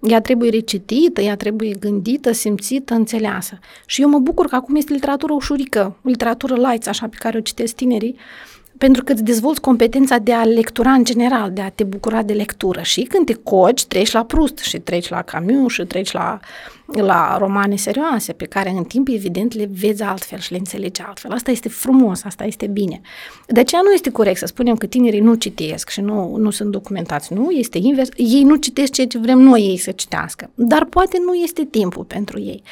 S1: ea trebuie recitită, ea trebuie gândită, simțită, înțeleasă. Și eu mă bucur că acum este literatură ușurică, literatură light, așa pe care o citesc tinerii, uh, pentru că îți dezvolți competența de a lectura în general, de a te bucura de lectură. Și când te coci, treci la Proust și treci la Camus și treci la la romane serioase, pe care în timp, evident, le vezi altfel și le înțelegi altfel. Asta este frumos, asta este bine. De aceea nu este corect să spunem că tinerii nu citesc și nu, nu sunt documentați. Nu, este invers. Ei nu citesc ceea ce vrem noi ei să citească. Dar poate nu este timpul pentru ei.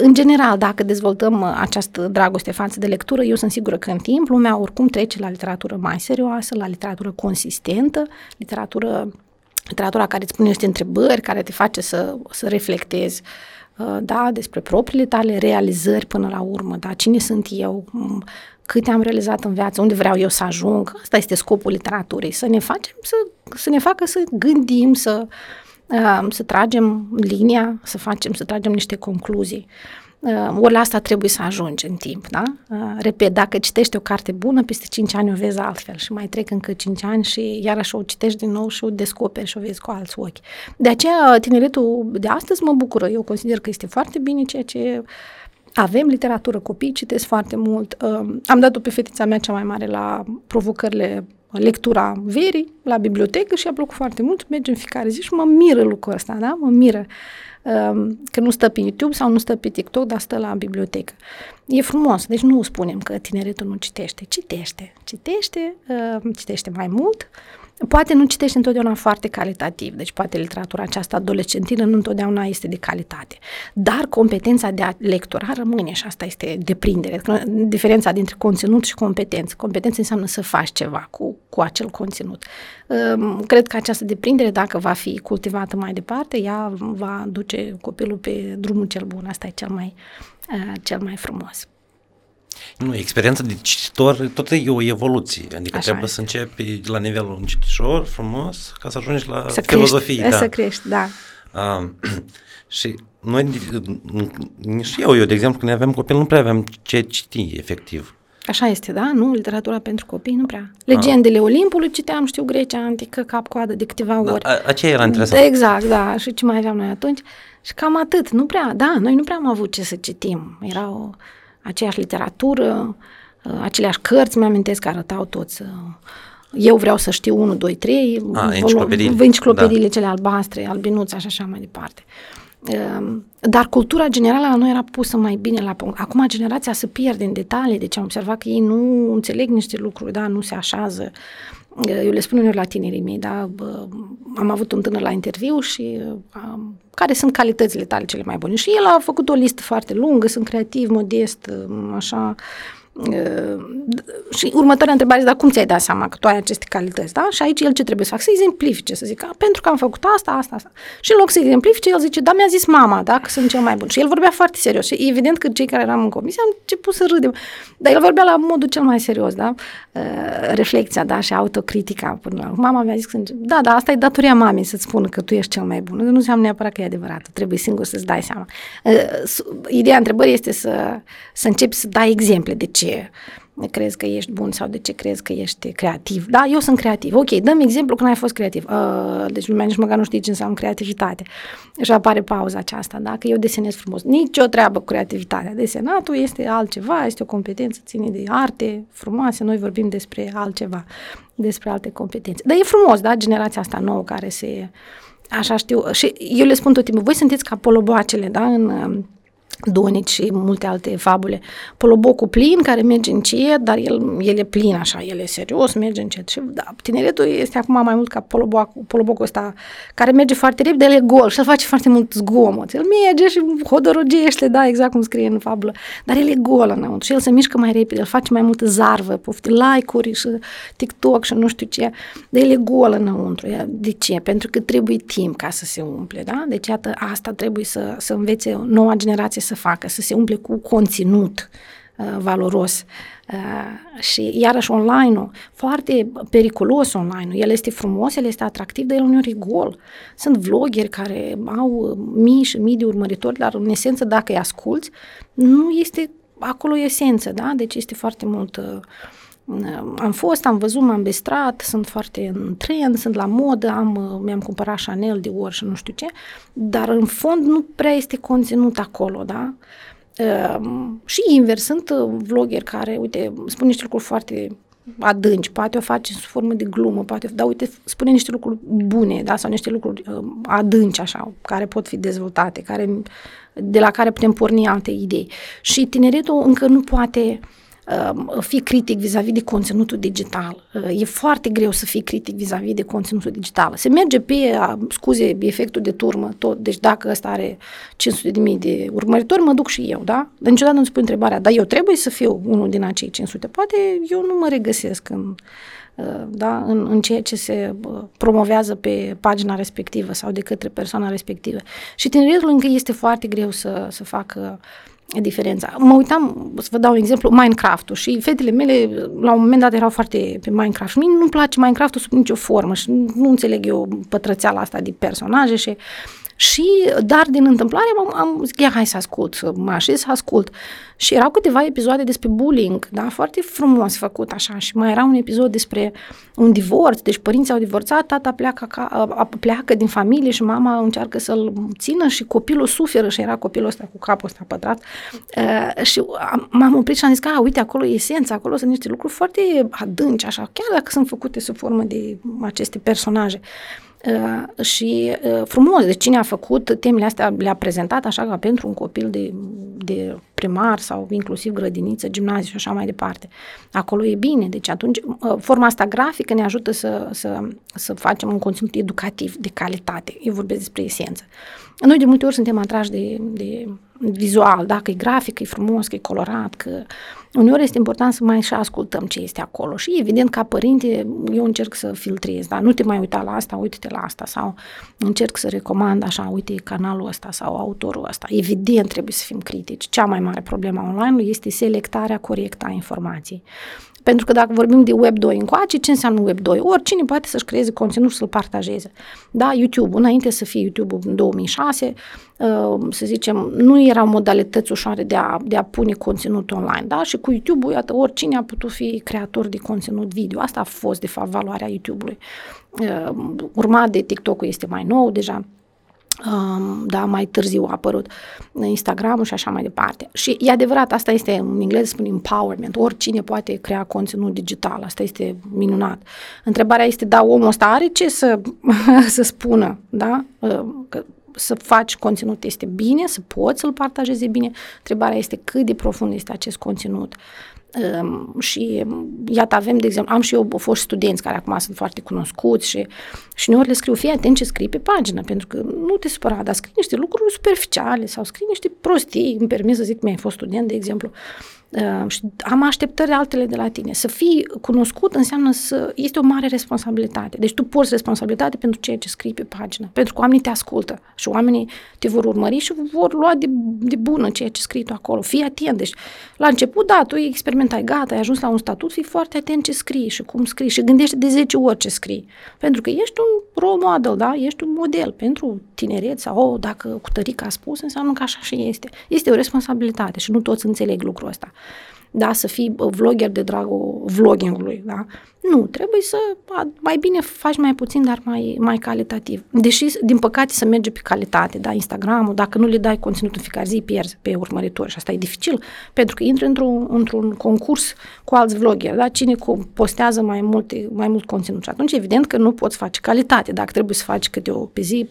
S1: În general, dacă dezvoltăm această dragoste față de lectură, eu sunt sigură că în timp lumea oricum trece la literatură mai serioasă, la literatură consistentă, literatură literatura care îți pune niște întrebări, care te face să, să reflectezi uh, da, despre propriile tale realizări până la urmă, da, cine sunt eu, câte am realizat în viață, unde vreau eu să ajung, asta este scopul literaturii, să ne facem, să, să ne facă să gândim, să, uh, să tragem linia, să facem, să tragem niște concluzii. Uh, ori la asta trebuie să ajungi în timp, da? Uh, repet, dacă citești o carte bună, peste 5 ani o vezi altfel și mai trec încă 5 ani și iarăși o citești din nou și o descoperi și o vezi cu alți ochi. De aceea, tineretul de astăzi mă bucură. Eu consider că este foarte bine ceea ce avem literatură, copii citesc foarte mult. Uh, am dat-o pe fetița mea cea mai mare la provocările lectura verii, la bibliotecă și a plăcut foarte mult. Mergem fiecare zi și mă miră lucrul ăsta, da? Mă miră că nu stă pe YouTube sau nu stă pe TikTok, dar stă la bibliotecă. E frumos, deci nu spunem că tineretul nu citește. Citește, citește, citește mai mult, Poate nu citești întotdeauna foarte calitativ, deci poate literatura aceasta adolescentină nu întotdeauna este de calitate, dar competența de a lectura rămâne și asta este deprindere, diferența dintre conținut și competență. Competență înseamnă să faci ceva cu, cu acel conținut. Cred că această deprindere, dacă va fi cultivată mai departe, ea va duce copilul pe drumul cel bun, asta e cel mai, uh, cel mai frumos.
S2: Nu, experiența de cititor tot e o evoluție, adică Așa trebuie este. să începi la nivelul un citișor frumos ca să ajungi la să filozofie.
S1: Crești, da. Să crești, da.
S2: Uh, și noi, nici eu, eu, de exemplu, când aveam copil, nu prea aveam ce citi, efectiv.
S1: Așa este, da? Nu, literatura pentru copii, nu prea. Legendele A. Olimpului citeam, știu, Grecia antică, cap-coadă, de câteva da, ori.
S2: Da, aceea era interesant.
S1: Exact, da. Și ce mai aveam noi atunci? Și cam atât. Nu prea, da, noi nu prea am avut ce să citim. Era o aceeași literatură, uh, aceleași cărți, mi-amintesc că arătau toți. Uh, eu vreau să știu 1, 2, 3,
S2: A, enciclopediile,
S1: enciclopediile da. cele albastre, albinuțe și așa mai departe. Um, dar cultura generală la noi era pusă mai bine la punct. Acum generația se pierde în detalii, deci am observat că ei nu înțeleg niște lucruri, da, nu se așează. Eu le spun uneori la tinerii mei, da, am avut un tânăr la interviu și um, care sunt calitățile tale cele mai bune. Și el a făcut o listă foarte lungă, sunt creativ, modest, așa, Uh, și următoarea întrebare este, dar cum ți-ai dat seama că tu ai aceste calități, da? Și aici el ce trebuie să facă? Să exemplifice, să zică, pentru că am făcut asta, asta, asta. Și în loc să exemplifice, el zice, da, mi-a zis mama, da, că sunt cel mai bun. Și el vorbea foarte serios. Și evident că cei care eram în comisie am început să râdem. Dar el vorbea la modul cel mai serios, da? Uh, reflexia, da, și autocritica până la Mama mi-a zis că, da, da, asta e datoria mamei să-ți spună că tu ești cel mai bun. Nu înseamnă neapărat că e adevărat. Trebuie singur să-ți dai seama. Uh, ideea întrebării este să, să începi să dai exemple de ce crezi că ești bun sau de ce crezi că ești creativ. Da, eu sunt creativ. Ok, dăm exemplu când ai fost creativ. Uh, deci lumea nici măcar nu știe ce înseamnă creativitate. Și apare pauza aceasta, da? Că eu desenez frumos. Nici o treabă cu creativitatea. Desenatul este altceva, este o competență, ține de arte frumoase. Noi vorbim despre altceva, despre alte competențe. Dar e frumos, da? Generația asta nouă care se... Așa știu. Și eu le spun tot timpul, voi sunteți ca poloboacele, da? În Donici și multe alte fabule. Polobocul plin, care merge încet, dar el, el e plin așa, el e serios, merge încet. Și da, tineretul este acum mai mult ca polobocul, polobocul ăsta, care merge foarte repede, el e gol și el face foarte mult zgomot. El merge și hodorogește, da, exact cum scrie în fabulă. Dar el e gol înăuntru și el se mișcă mai repede, el face mai multă zarvă, pofti like-uri și TikTok și nu știu ce. Dar el e gol înăuntru. De ce? Pentru că trebuie timp ca să se umple, da? Deci, iată, asta trebuie să, să învețe noua generație să să facă, să se umple cu conținut uh, valoros. Uh, și iarăși online-ul, foarte periculos online-ul. El este frumos, el este atractiv, dar el uneori e gol. Sunt vloggeri care au mii și mii de urmăritori, dar în esență, dacă îi asculți, nu este acolo esență, da? Deci este foarte mult... Uh, am fost, am văzut, m-am bestrat, sunt foarte în trend, sunt la modă, am, mi-am cumpărat Chanel de ori și nu știu ce, dar în fond nu prea este conținut acolo, da? Uh, și invers, sunt vloggeri care, uite, spun niște lucruri foarte adânci, poate o face sub formă de glumă, poate, dar uite, spune niște lucruri bune, da, sau niște lucruri uh, adânci, așa, care pot fi dezvoltate, care, de la care putem porni alte idei. Și tineretul încă nu poate uh, Uh, fi critic vis-a-vis de conținutul digital. Uh, e foarte greu să fii critic vis-a-vis de conținutul digital. Se merge pe, uh, scuze, efectul de turmă, tot. Deci dacă ăsta are 500 de mii de urmăritori, mă duc și eu, da? Dar niciodată nu-ți pui întrebarea, dar eu trebuie să fiu unul din acei 500. Poate eu nu mă regăsesc în, da, în, în ceea ce se promovează pe pagina respectivă sau de către persoana respectivă. Și tineretul încă este foarte greu să, să facă uh, diferența. Mă uitam, să vă dau un exemplu, Minecraft-ul și fetele mele la un moment dat erau foarte pe Minecraft. Mie nu-mi place Minecraft-ul sub nicio formă și nu înțeleg eu pătrățeala asta de personaje și și, dar din întâmplare am, am zis, ia hai să ascult, mă așez să ascult. Și erau câteva episoade despre bullying, da, foarte frumos făcut așa. Și mai era un episod despre un divorț, deci părinții au divorțat, tata pleacă, ca, pleacă din familie și mama încearcă să-l țină și copilul suferă și era copilul ăsta cu capul ăsta pătrat. Uh, și m-am oprit și am zis că, a, uite, acolo e esența, acolo sunt niște lucruri foarte adânci, așa, chiar dacă sunt făcute sub formă de aceste personaje. Uh, și uh, frumos, deci cine a făcut temele astea le-a prezentat așa ca pentru un copil de, de primar sau inclusiv grădiniță, gimnaziu și așa mai departe. Acolo e bine, deci atunci uh, forma asta grafică ne ajută să, să, să facem un conținut educativ de calitate. Eu vorbesc despre esență. Noi de multe ori suntem atrași de, de vizual, dacă e grafic, e frumos, că e colorat, că uneori este important să mai și ascultăm ce este acolo. Și evident, ca părinte, eu încerc să filtrez, dar nu te mai uita la asta, uite-te la asta sau încerc să recomand așa, uite canalul ăsta sau autorul ăsta. Evident, trebuie să fim critici. Cea mai mare problemă online este selectarea corectă a informației. Pentru că dacă vorbim de Web 2 încoace, ce înseamnă Web 2? Oricine poate să-și creeze conținut și să-l partajeze. Da, YouTube, înainte să fie YouTube în 2006, uh, să zicem, nu erau modalități ușoare de a, de a pune conținut online, da? Și cu YouTube-ul, iată, oricine a putut fi creator de conținut video. Asta a fost, de fapt, valoarea YouTube-ului. Uh, urmat de TikTok-ul este mai nou deja um, da, mai târziu a apărut Instagram-ul și așa mai departe. Și e adevărat, asta este, în engleză spune empowerment, oricine poate crea conținut digital, asta este minunat. Întrebarea este, da, omul ăsta are ce să, să spună, da, că să faci conținut este bine, să poți să-l partajezi bine. Întrebarea este cât de profund este acest conținut. Um, și iată avem, de exemplu, am și eu fost studenți care acum sunt foarte cunoscuți și, și uneori le scriu, fii atent ce scrii pe pagină, pentru că nu te supăra, dar scrii niște lucruri superficiale sau scrii niște prostii, îmi permis să zic, mi-ai fost student, de exemplu, Uh, și am așteptări altele de la tine. Să fii cunoscut înseamnă să este o mare responsabilitate. Deci tu porți responsabilitate pentru ceea ce scrii pe pagină, pentru că oamenii te ascultă și oamenii te vor urmări și vor lua de, de bună ceea ce scrii tu acolo. Fii atent. Deci la început, da, tu experimentai, gata, ai ajuns la un statut, fii foarte atent ce scrii și cum scrii și gândește de 10 ori ce scrii. Pentru că ești un role model, da? Ești un model pentru tineret sau, oh, dacă cu tărica a spus, înseamnă că așa și este. Este o responsabilitate și nu toți înțeleg lucrul ăsta da, să fii vlogger de dragul vloggingului, da? Nu, trebuie să mai bine faci mai puțin, dar mai, mai calitativ. Deși, din păcate, să merge pe calitate, da, Instagram-ul, dacă nu le dai conținut în fiecare zi, pierzi pe urmăritori și asta e dificil, pentru că intri într-un, într-un concurs cu alți vloggeri, da, cine postează mai, multe, mai mult conținut și atunci evident că nu poți face calitate, dacă trebuie să faci câte o pe zi,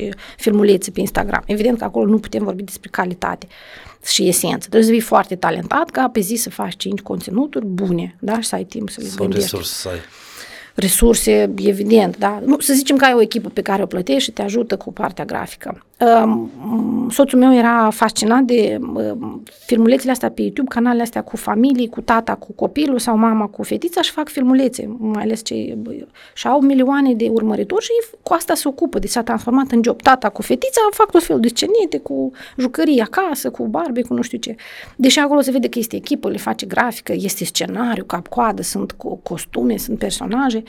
S1: 4-5 filmulețe pe Instagram. Evident că acolo nu putem vorbi despre calitate și esență. Trebuie să fii foarte talentat ca pe zi să faci cinci conținuturi bune, da? Și să ai timp să le
S2: Sau
S1: gândești.
S2: resurse să ai.
S1: Resurse, evident, da? Nu, să zicem că ai o echipă pe care o plătești și te ajută cu partea grafică. Um, soțul meu era fascinat de um, filmulețele astea pe YouTube, canalele astea cu familii, cu tata, cu copilul sau mama cu fetița și fac filmulețe, mai ales ce și au milioane de urmăritori și cu asta se ocupă, deci s-a transformat în job. Tata cu fetița fac tot felul de scenete, cu jucării acasă, cu barbe, cu nu știu ce. Deși acolo se vede că este echipă, le face grafică, este scenariu, cap-coadă, sunt costume, sunt personaje.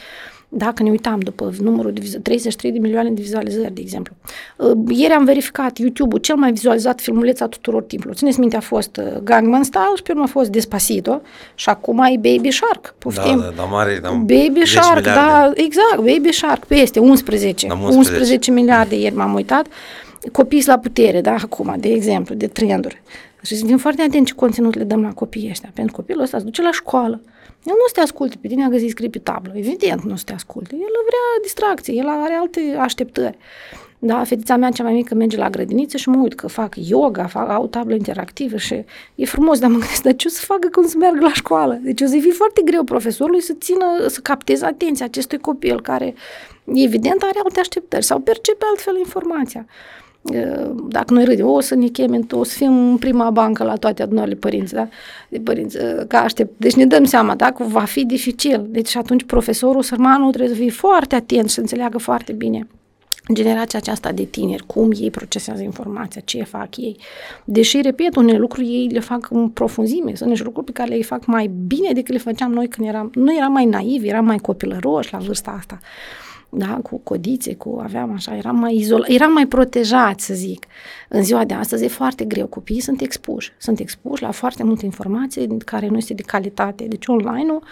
S1: Dacă ne uitam după numărul de vizu- 33 de milioane de vizualizări, de exemplu. Uh, ieri am verificat YouTube-ul, cel mai vizualizat filmuleț a tuturor timpului. Țineți minte, a fost uh, Gangman Style și pe urmă a fost Despacito și acum ai Baby Shark.
S2: Poftim. Da, da, da, mare, da,
S1: Baby Shark, miliarde. da, exact, Baby Shark, peste 11, da, 11. 11 miliarde, ieri m-am uitat. Copii la putere, da, acum, de exemplu, de trenduri. Și să fim foarte atenți ce conținut le dăm la copiii ăștia, pentru copilul ăsta se duce la școală, el nu o să te asculte pe tine a găsit scris pe tablă. Evident nu o să te asculte. El vrea distracție, el are alte așteptări. Da, fetița mea cea mai mică merge la grădiniță și mă uit că fac yoga, fac, au tablă interactivă și e frumos, dar mă gândesc, dar ce o să facă când să meargă la școală? Deci o să fie foarte greu profesorului să țină, să capteze atenția acestui copil care evident are alte așteptări sau percepe altfel informația dacă noi râdem, o să ne cheme, o să fim în prima bancă la toate adunările părinți, da? De părinți, ca aștept. Deci ne dăm seama, da, că va fi dificil. Deci atunci profesorul, sărmanul, trebuie să fie foarte atent și să înțeleagă foarte bine generația aceasta de tineri, cum ei procesează informația, ce fac ei. Deși, repet, unele lucruri ei le fac în profunzime, sunt niște lucruri pe care le fac mai bine decât le făceam noi când eram, noi eram mai naivi, eram mai copilăroși la vârsta asta da, cu codițe, cu aveam așa, eram mai izolat, eram mai protejat, să zic. În ziua de astăzi e foarte greu, copiii sunt expuși, sunt expuși la foarte multe informații care nu este de calitate. Deci online-ul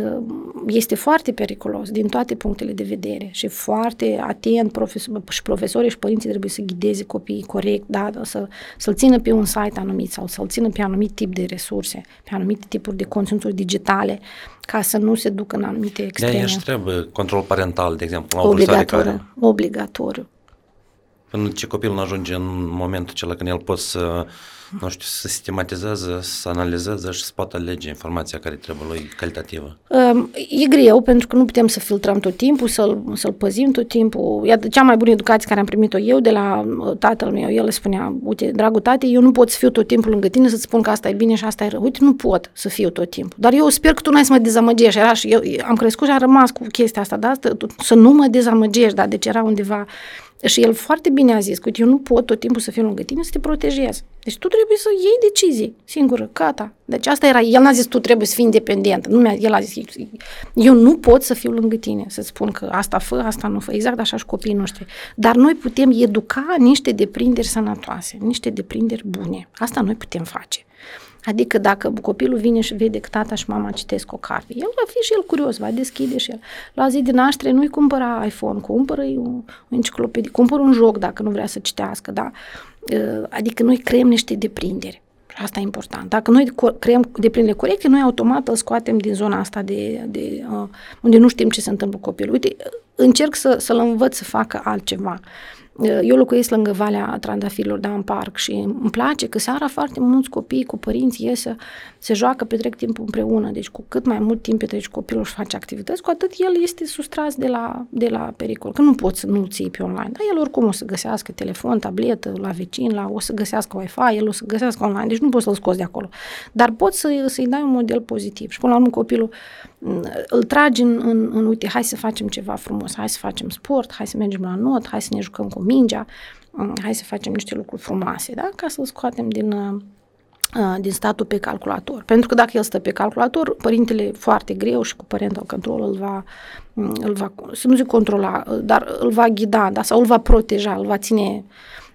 S1: Ă, este foarte periculos din toate punctele de vedere și foarte atent profesor, și profesorii și părinții trebuie să ghideze copiii corect, da, să, să-l țină pe un site anumit sau să-l țină pe anumit tip de resurse, pe anumite tipuri de conținuturi digitale, ca să nu se ducă în anumite extreme.
S2: De trebuie control parental, de exemplu, la o obligatoriu, care...
S1: obligatoriu.
S2: Până ce copilul nu ajunge în momentul acela când el poate să nu știu, să sistematizează, să analizeze și să poată alege informația care trebuie lui calitativă?
S1: E greu pentru că nu putem să filtrăm tot timpul, să-l, să-l păzim tot timpul. Iată, cea mai bună educație care am primit-o eu de la uh, tatăl meu, el spunea, uite, dragul tate, eu nu pot să fiu tot timpul lângă tine să-ți spun că asta e bine și asta e rău. Uite, nu pot să fiu tot timpul. Dar eu sper că tu n-ai să mă dezamăgești. Era și eu am crescut și am rămas cu chestia asta, da? Să nu mă dezamăgești, da? Deci era undeva și el foarte bine a zis că eu nu pot tot timpul să fiu lângă tine să te protejez. Deci tu trebuie să iei decizii singură, gata. Deci asta era, el n-a zis tu trebuie să fii independent. Nu mi-a, el a zis, eu nu pot să fiu lângă tine, să spun că asta fă, asta nu fă, exact așa și copiii noștri. Dar noi putem educa niște deprinderi sănătoase, niște deprinderi bune. Asta noi putem face. Adică dacă copilul vine și vede că tata și mama citesc o carte, el va fi și el curios, va deschide și el. La zi de naștere nu-i cumpăra iPhone, cumpără o, o enciclopedie, cumpără un joc dacă nu vrea să citească, da? Ă, adică noi creăm niște deprinderi. Și asta e important. Dacă noi creăm deprinderi corecte, noi automat îl scoatem din zona asta de, de uh, unde nu știm ce se întâmplă cu copilul. Uite, încerc să, să-l învăț să facă altceva. Eu locuiesc lângă Valea Trandafirilor, da, în parc și îmi place că seara foarte mulți copii cu părinți iese, se joacă, petrec timp împreună. Deci cu cât mai mult timp petreci copilul și face activități, cu atât el este sustras de la, de la pericol. Că nu poți să nu ții pe online. Dar el oricum o să găsească telefon, tabletă, la vecin, la, o să găsească Wi-Fi, el o să găsească online. Deci nu poți să-l scoți de acolo. Dar poți să, să-i dai un model pozitiv. Și până la urmă copilul îl tragi în, în, în, uite, hai să facem ceva frumos, hai să facem sport, hai să mergem la not, hai să ne jucăm cu mingea, mm, hai să facem niște lucruri frumoase, da? Ca să-l scoatem din, uh, uh, din statul pe calculator. Pentru că dacă el stă pe calculator, părintele foarte greu și cu parental control îl va, mm, îl va să nu zic controla, dar îl va ghida, da? sau îl va proteja, îl va ține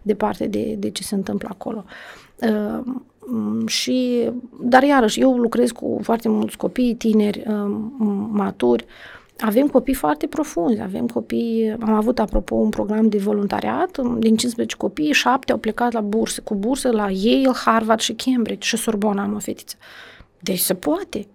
S1: departe de, de ce se întâmplă acolo. Uh, Mm, și, dar iarăși, eu lucrez cu foarte mulți copii tineri, um, maturi, avem copii foarte profunzi, avem copii, am avut apropo un program de voluntariat, din 15 copii, șapte au plecat la bursă, cu bursă la Yale, Harvard și Cambridge și Sorbona am o fetiță. Deci se poate.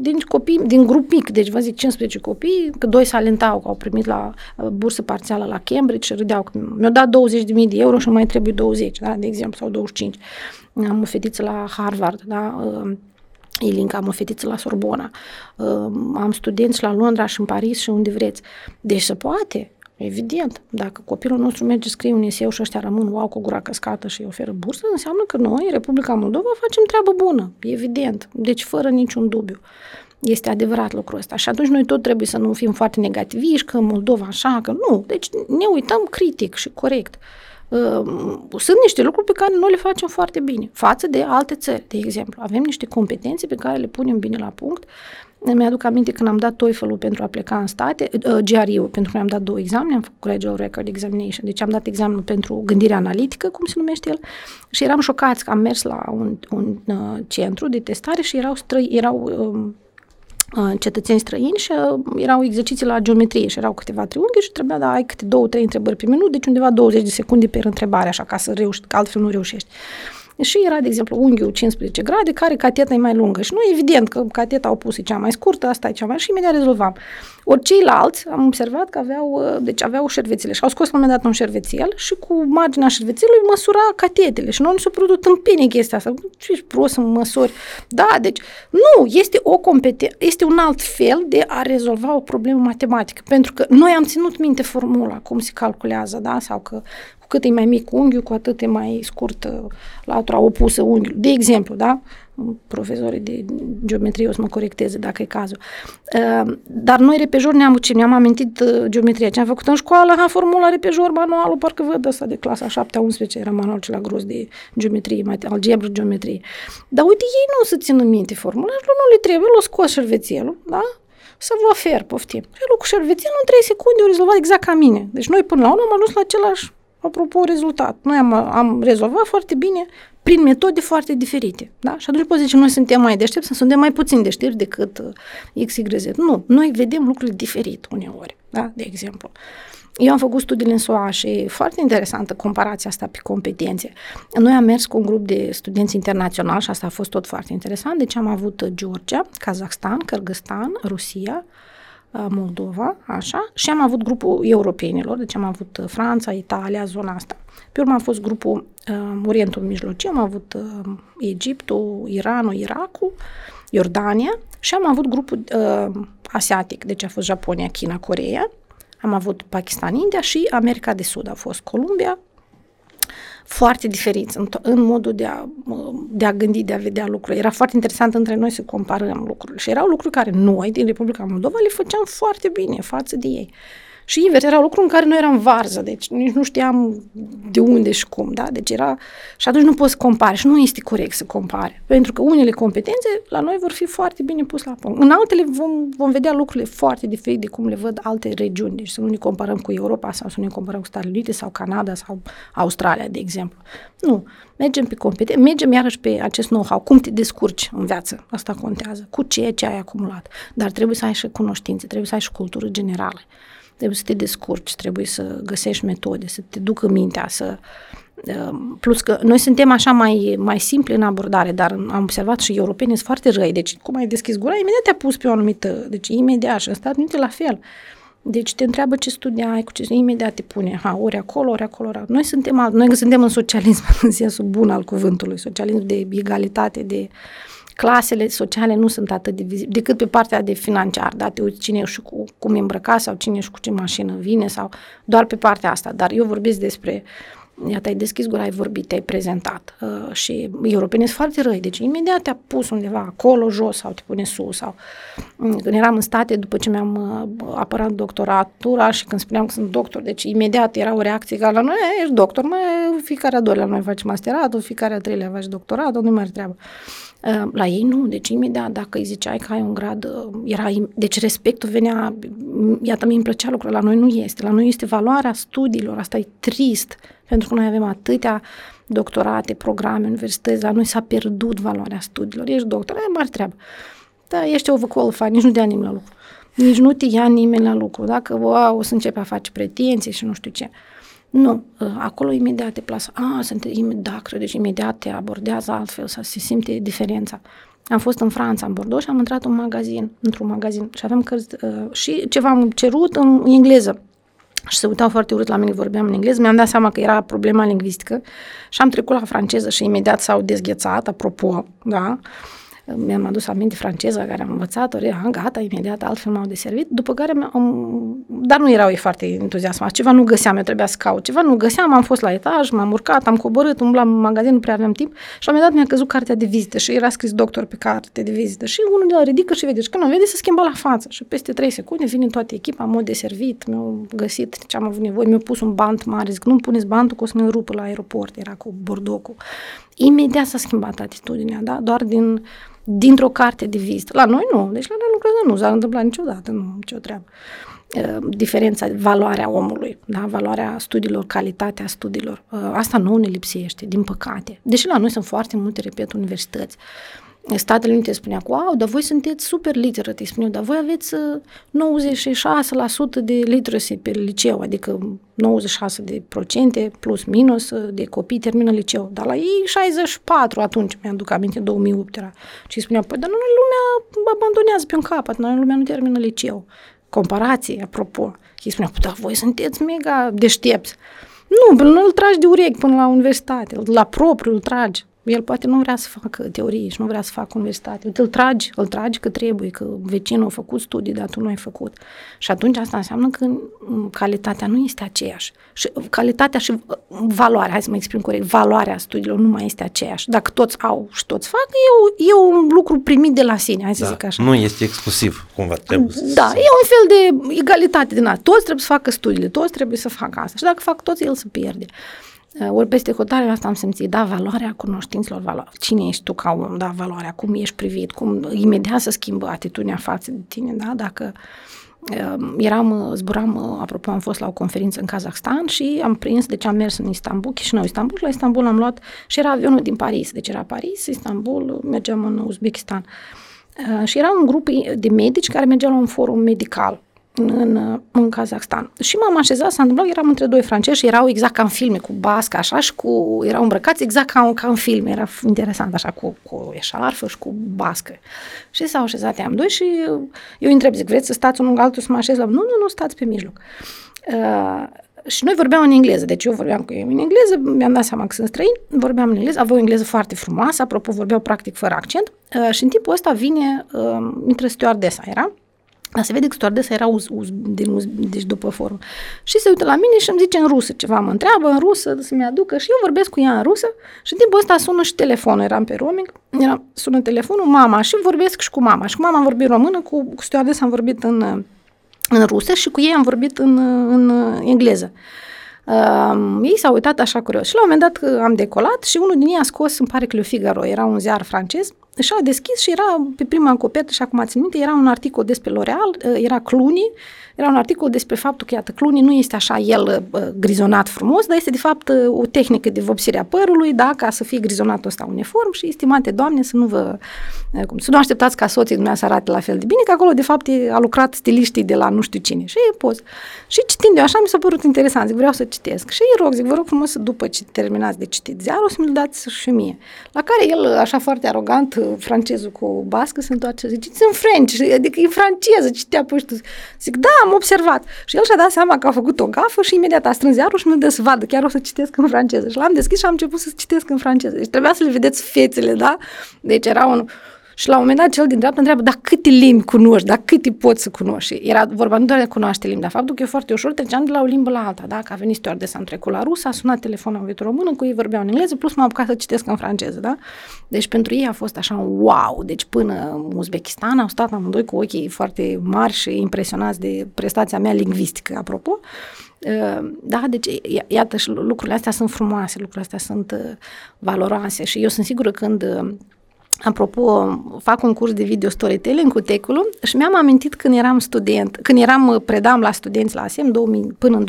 S1: Din copii, din grup mic, deci vă zic 15 copii, că doi se alentau că au primit la uh, bursă parțială la Cambridge și râdeau că mi-au dat 20.000 de euro și mai trebuie 20, da, de exemplu, sau 25. Am o fetiță la Harvard, da, uh, Ilinca, am o fetiță la Sorbona, uh, am studenți la Londra și în Paris și unde vreți. Deci se poate, evident. Dacă copilul nostru merge, scrie un eseu și ăștia rămân wow cu gura căscată și îi oferă bursă, înseamnă că noi, Republica Moldova, facem treabă bună, evident. Deci fără niciun dubiu. Este adevărat lucrul ăsta. Și atunci noi tot trebuie să nu fim foarte negativiști, că Moldova așa, că nu. Deci ne uităm critic și corect. Uh, Ehm, sunt niște lucruri pe care noi le facem foarte bine, față de alte țări, de exemplu. Avem niște competențe pe care le punem bine la punct. Mi-aduc aminte când am dat TOEFL-ul pentru a pleca în state, uh, GRE-ul, pentru că am dat două examene, am făcut Gradual Record Examination, deci am dat examenul pentru gândire analitică, cum se numește el, și eram șocați că am mers la un, un uh, centru de testare și erau, străi, erau uh, cetățeni străini și uh, erau exerciții la geometrie și erau câteva triunghi și trebuia da ai câte două, trei întrebări pe minut, deci undeva 20 de secunde pe întrebare, așa, ca să reuși, că altfel nu reușești. Și era, de exemplu, unghiul 15 grade, care cateta e mai lungă. Și nu evident că cateta opusă e cea mai scurtă, asta e cea mai... Și imediat rezolvam. Ori ceilalți, am observat că aveau, uh, deci aveau șervețele și au scos la un moment dat un șervețel și cu marginea șervețelului măsura catetele. Și noi nu s-a părut tâmpenie chestia asta. Ce ești prost să măsori? Da, deci nu, este o competență, este un alt fel de a rezolva o problemă matematică. Pentru că noi am ținut minte formula, cum se calculează, da? Sau că cât e mai mic unghiul, cu atât e mai scurt uh, latura opusă unghiului. De exemplu, da? Profesorii de geometrie o să mă corecteze dacă e cazul. Uh, dar noi repejor ne-am ucit, ne-am amintit uh, geometria. Ce am făcut în școală, ha, formula repejor, manualul, parcă văd ăsta de clasa 7-11, era manualul cel gros de geometrie, algebră, geometrie. Dar uite, ei nu se țină minte formula, nu le trebuie, l-o scos șervețelul, da? să vă ofer, poftim. Și cu șervețelul în 3 secunde au rezolvat exact ca mine. Deci noi până la urmă am ajuns la același apropo, rezultat. Noi am, am rezolvat foarte bine prin metode foarte diferite. Da? Și atunci poți zice, noi suntem mai deștepți, suntem mai puțin deștepți decât uh, X, Y, Z. Nu, noi vedem lucrurile diferit uneori, da? de exemplu. Eu am făcut studiile în SUA și e foarte interesantă comparația asta pe competențe. Noi am mers cu un grup de studenți internaționali și asta a fost tot foarte interesant. Deci am avut Georgia, Kazakhstan, Kyrgyzstan, Rusia, Moldova, așa, și am avut grupul europenilor, deci am avut Franța, Italia, zona asta. Pe urmă a fost grupul uh, Orientul Mijlociu, am avut uh, Egiptul, Iranul, Irakul, Iordania și am avut grupul uh, asiatic, deci a fost Japonia, China, Coreea, am avut Pakistan, India și America de Sud, a fost Columbia, foarte diferiți în, în modul de a, de a gândi, de a vedea lucruri. Era foarte interesant între noi să comparăm lucrurile și erau lucruri care noi din Republica Moldova le făceam foarte bine față de ei. Și invers, era lucru în care noi eram varză, deci nici nu știam de unde și cum, da? Deci era... Și atunci nu poți compare și nu este corect să compare. Pentru că unele competențe la noi vor fi foarte bine pus la punct. În altele vom, vom vedea lucrurile foarte diferite de cum le văd alte regiuni. Deci să nu ne comparăm cu Europa sau să nu ne comparăm cu Statele Unite sau Canada sau Australia, de exemplu. Nu. Mergem pe competențe, mergem iarăși pe acest know-how, cum te descurci în viață, asta contează, cu ceea ce ai acumulat. Dar trebuie să ai și cunoștințe, trebuie să ai și cultură generală trebuie să te descurci, trebuie să găsești metode, să te ducă mintea, să... Um, plus că noi suntem așa mai, mai simpli în abordare, dar am observat și europenii sunt foarte răi, deci cum ai deschis gura, imediat te-a pus pe o anumită, deci imediat și în Statele Unite la fel. Deci te întreabă ce studia ai, cu ce imediat te pune, ha, ori acolo, ori acolo, ori Noi suntem, alt, noi suntem în socialism, în sensul bun al cuvântului, socialism de egalitate, de clasele sociale nu sunt atât de vizibile, decât pe partea de financiar, da, te uiți cine și cu cum e îmbrăcat sau cine și cu ce mașină vine sau doar pe partea asta, dar eu vorbesc despre iată, ai deschis gura, ai vorbit, te-ai prezentat uh, și europenii sunt foarte răi, deci imediat te-a pus undeva acolo, jos sau te pune sus sau mm, când eram în state, după ce mi-am uh, apărat doctoratura și când spuneam că sunt doctor, deci imediat era o reacție ca la noi, ești doctor, mă, fiecare a doilea noi faci masteratul, fiecare a treilea faci doctoratul, nu mai are treabă. Uh, la ei nu, deci imediat dacă îi ziceai că ai un grad, uh, era, deci respectul venea, iată, mi îmi plăcea lucrul, la noi nu este, la noi este valoarea studiilor, asta e trist, pentru că noi avem atâtea doctorate, programe, universități, la noi s-a pierdut valoarea studiilor, ești doctor, e mare treabă. Da, ești overqualified, nici nu te ia nimeni la lucru. Nici nu te ia nimeni la lucru. Dacă wow, o să începe a face pretenții și nu știu ce. Nu, ă, acolo imediat te plasă. A, sunt, da, credeți, imediat te abordează altfel, să se simte diferența. Am fost în Franța, în Bordeaux și am intrat în magazin, într-un magazin și aveam cărți uh, și ceva am cerut în engleză. Și se uitau foarte urât la mine, vorbeam în engleză, mi-am dat seama că era problema lingvistică. Și am trecut la franceză și imediat s-au dezghețat, apropo, da, uh, mi-am adus aminte franceza care am învățat-o, am gata, imediat, altfel m-au deservit, după care am, dar nu erau ei foarte entuziasmați, ceva nu găseam, eu trebuia să caut, ceva nu găseam, am fost la etaj, m-am urcat, am coborât, umblam în magazin, nu prea aveam timp. Și la un moment dat mi-a căzut cartea de vizită și era scris doctor pe carte de vizită. Și unul de la ridică și vede. Și când o vede se schimbă la față. Și peste 3 secunde vine toată echipa, am deservit, mi-au găsit ce am avut nevoie, mi-au pus un bant mare, zic, nu puneți bantul că o să ne rupă la aeroport, era cu bordocul. Imediat s-a schimbat atitudinea, da? doar din dintr-o carte de vizită. La noi nu, deci la noi lucrurile nu s-a întâmplat niciodată, nu, nicio treabă. Diferența, valoarea omului, da? valoarea studiilor, calitatea studiilor. Asta nu ne lipsește, din păcate. Deși la noi sunt foarte multe, repet, universități. Statele Unite spunea, wow, dar voi sunteți super literate, spuneau, dar voi aveți 96% de literacy pe liceu, adică 96 de procente plus minus de copii termină liceu. Dar la ei 64 atunci, mi-aduc aminte, 2008 era. Și spunea, păi, dar nu lumea abandonează pe un capăt, noi lumea nu termină liceu. Comparație, apropo. Ei spunea, păi, da, voi sunteți mega deștepți. Nu, până îl tragi de urechi până la universitate, la propriu îl tragi. El poate nu vrea să facă teorie și nu vrea să facă universitate. Uite, îl tragi, îl tragi că trebuie, că vecinul a făcut studii, dar tu nu ai făcut. Și atunci asta înseamnă că calitatea nu este aceeași. Și calitatea și uh, valoarea, hai să mă exprim corect, valoarea studiilor nu mai este aceeași. Dacă toți au și toți fac, e, e un lucru primit de la sine, hai să da, zic așa.
S2: Nu este exclusiv, cumva trebuie
S1: Da, e un fel de egalitate din asta. Toți trebuie să facă studiile, toți trebuie să facă asta. Și dacă fac toți, el se pierde. Uh, ori peste hotarea asta am simțit, da, valoarea cunoștințelor, valoarea. cine ești tu ca om, da, valoarea, cum ești privit, cum imediat să schimbă atitudinea față de tine, da, dacă uh, eram, zburam, apropo, am fost la o conferință în Kazakhstan și am prins, deci am mers în Istanbul, Chișinău, Istanbul, la Istanbul am luat și era avionul din Paris, deci era Paris, Istanbul, mergeam în Uzbekistan. Uh, și era un grup de medici care mergeau la un forum medical în, în Kazakhstan. Și m-am așezat, s-a întâmplat, eram între doi francezi și erau exact ca în filme, cu bască așa și cu, erau îmbrăcați exact ca, ca în film, era interesant așa, cu, cu eșarfă și cu bască. Și s-au așezat amândoi și eu îi întreb, zic, vreți să stați unul altul să mă așez la... Nu, nu, nu, stați pe mijloc. Uh, și noi vorbeam în engleză, deci eu vorbeam cu ei în engleză, mi-am dat seama că sunt străini, vorbeam în engleză, aveau o engleză foarte frumoasă, apropo, vorbeau practic fără accent uh, și în timpul ăsta vine, uh, intră stewardesa, era, dar se vede că stewardesa era uz, uz, din uz, deci după forum. Și se uită la mine și îmi zice în rusă ceva, mă întreabă în rusă să-mi aducă și eu vorbesc cu ea în rusă și în timpul ăsta sună și telefonul, eram pe roaming, era, sună telefonul, mama și vorbesc și cu mama. Și cu mama am vorbit română, cu, cu stewardesa am vorbit în, în rusă și cu ei am vorbit în, în engleză. Uh, ei s-au uitat așa curios și la un moment dat am decolat și unul din ei a scos, îmi pare că Le Figaro, era un ziar francez, și a deschis și era pe prima copertă, și acum țin minte, era un articol despre L'Oreal, era Clooney, era un articol despre faptul că, iată, Clooney nu este așa el uh, grizonat frumos, dar este de fapt uh, o tehnică de vopsire a părului, da, ca să fie grizonat ăsta uniform și, estimate doamne, să nu vă, uh, cum, să nu așteptați ca soții dumneavoastră să arate la fel de bine, că acolo, de fapt, a lucrat stiliștii de la nu știu cine. Și e poz. Și citind eu așa, mi s-a părut interesant, zic, vreau să citesc. Și îi rog, zic, vă rog frumos să după ce terminați de citit ziarul, să mi-l dați și mie. La care el, așa foarte arogant, francezul cu bască, se întoarce, zice, în French, adică e franceză, citea pe Zic, da, am observat. Și el și-a dat seama că a făcut o gafă și imediat a strâns iarul și mi-l dă să vadă, chiar o să citesc în franceză. Și l-am deschis și am început să citesc în franceză. Deci trebuia să le vedeți fețele, da? Deci era un... Și la un moment dat cel din dreapta întreabă, dar câte limbi cunoști, dar câte poți să cunoști? Era vorba nu doar de cunoaște limbi, dar faptul că e foarte ușor, treceam de la o limbă la alta, da? Că a venit stewardesa, am trecut la rusă, a sunat telefonul în română, cu ei vorbeau în engleză, plus m-am apucat să citesc în franceză, da? Deci pentru ei a fost așa un wow, deci până în Uzbekistan au stat amândoi cu ochii foarte mari și impresionați de prestația mea lingvistică, apropo. Uh, da, deci iată și lucrurile astea sunt frumoase, lucrurile astea sunt uh, valoroase și eu sunt sigură când uh, Apropo, fac un curs de video storytelling cu Teculu și mi-am amintit când eram student, când eram, predam la studenți la ASEM 2000, până în 2010-2011,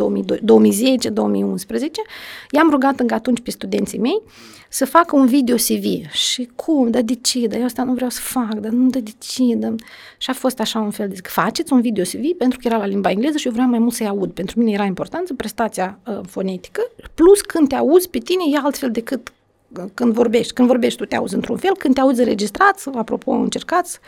S1: i-am rugat încă atunci pe studenții mei să facă un video CV. Și cum? Dar de ce? Dar eu asta nu vreau să fac, dar nu, dar de ce? Dar... Și a fost așa un fel de zic, faceți un video CV pentru că era la limba engleză și eu vreau mai mult să-i aud. Pentru mine era importantă prestația uh, fonetică, plus când te auzi pe tine e altfel decât când vorbești. Când vorbești tu te auzi într-un fel, când te auzi înregistrat, apropo, încercați,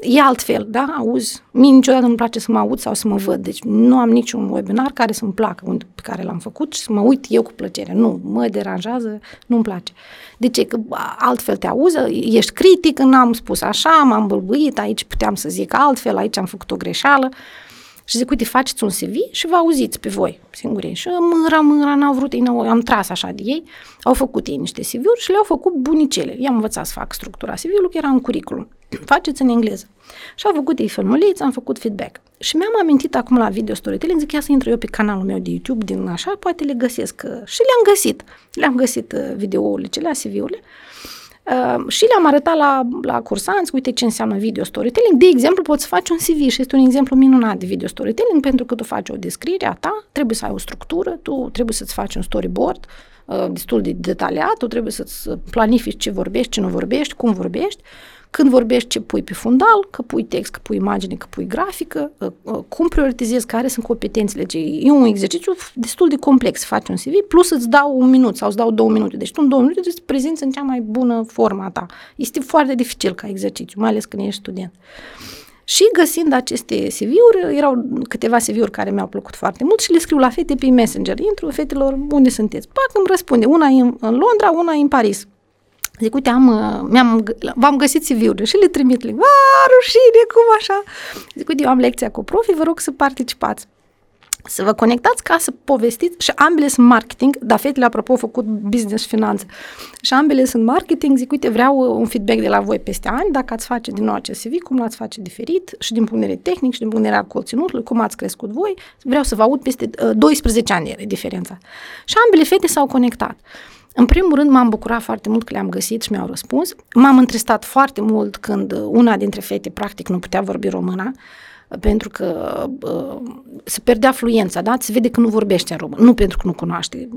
S1: e altfel, da? Auzi. Mie niciodată nu-mi place să mă aud sau să mă văd. Deci nu am niciun webinar care să-mi placă, pe care l-am făcut și să mă uit eu cu plăcere. Nu, mă deranjează, nu-mi place. De ce? Că altfel te auzi, ești critic, n-am spus așa, m-am bălbuit, aici puteam să zic altfel, aici am făcut o greșeală. Și zic, uite, faceți un CV și vă auziți pe voi singurii. Și mâra, mâra, n-au vrut, ei, n-au, am tras așa de ei, au făcut ei niște CV-uri și le-au făcut bunicele. I-am învățat să fac structura CV-ului, că era în curriculum. Faceți în engleză. Și au făcut ei filmuliți, am făcut feedback. Și mi-am amintit acum la video storytelling, zic, ia să intru eu pe canalul meu de YouTube din așa, poate le găsesc. Și le-am găsit. Le-am găsit uh, videourile, cele, CV-urile. Uh, și le-am arătat la, la cursanți, uite ce înseamnă video storytelling. De exemplu, poți să faci un CV și este un exemplu minunat de video storytelling pentru că tu faci o descriere a ta, trebuie să ai o structură, tu trebuie să-ți faci un storyboard uh, destul de detaliat, tu trebuie să-ți planifici ce vorbești, ce nu vorbești, cum vorbești când vorbești ce pui pe fundal, că pui text, că pui imagine, că pui grafică, ă, ă, cum prioritizezi, care sunt competențele. Ce e un exercițiu destul de complex să faci un CV, plus îți dau un minut sau îți dau două minute. Deci tu în două minute trebuie să te prezinți în cea mai bună forma ta. Este foarte dificil ca exercițiu, mai ales când ești student. Și găsind aceste CV-uri, erau câteva CV-uri care mi-au plăcut foarte mult și le scriu la fete pe Messenger. Intru, fetelor, unde sunteți? Pac, îmi răspunde. Una e în, în Londra, una e în Paris. Zic, uite, am, uh, mi-am, v-am găsit CV-urile și le trimit. Le, rușine, cum așa? Zic, uite, eu am lecția cu profi, vă rog să participați. Să vă conectați ca să povestiți și ambele sunt marketing, dar fetele, apropo, au făcut business și finanțe. Și ambele sunt marketing, zic, uite, vreau uh, un feedback de la voi peste ani, dacă ați face din nou acest CV, cum l-ați face diferit și din punct de vedere tehnic și din punct de vedere al conținutului, cum ați crescut voi, vreau să vă aud peste uh, 12 ani e diferența. Și ambele fete s-au conectat. Uh, în primul rând m-am bucurat foarte mult că le-am găsit și mi-au răspuns. M-am întristat foarte mult când una dintre fete practic nu putea vorbi româna pentru că uh, se pierdea fluența, da? Se vede că nu vorbește în română, nu pentru că nu cunoaște,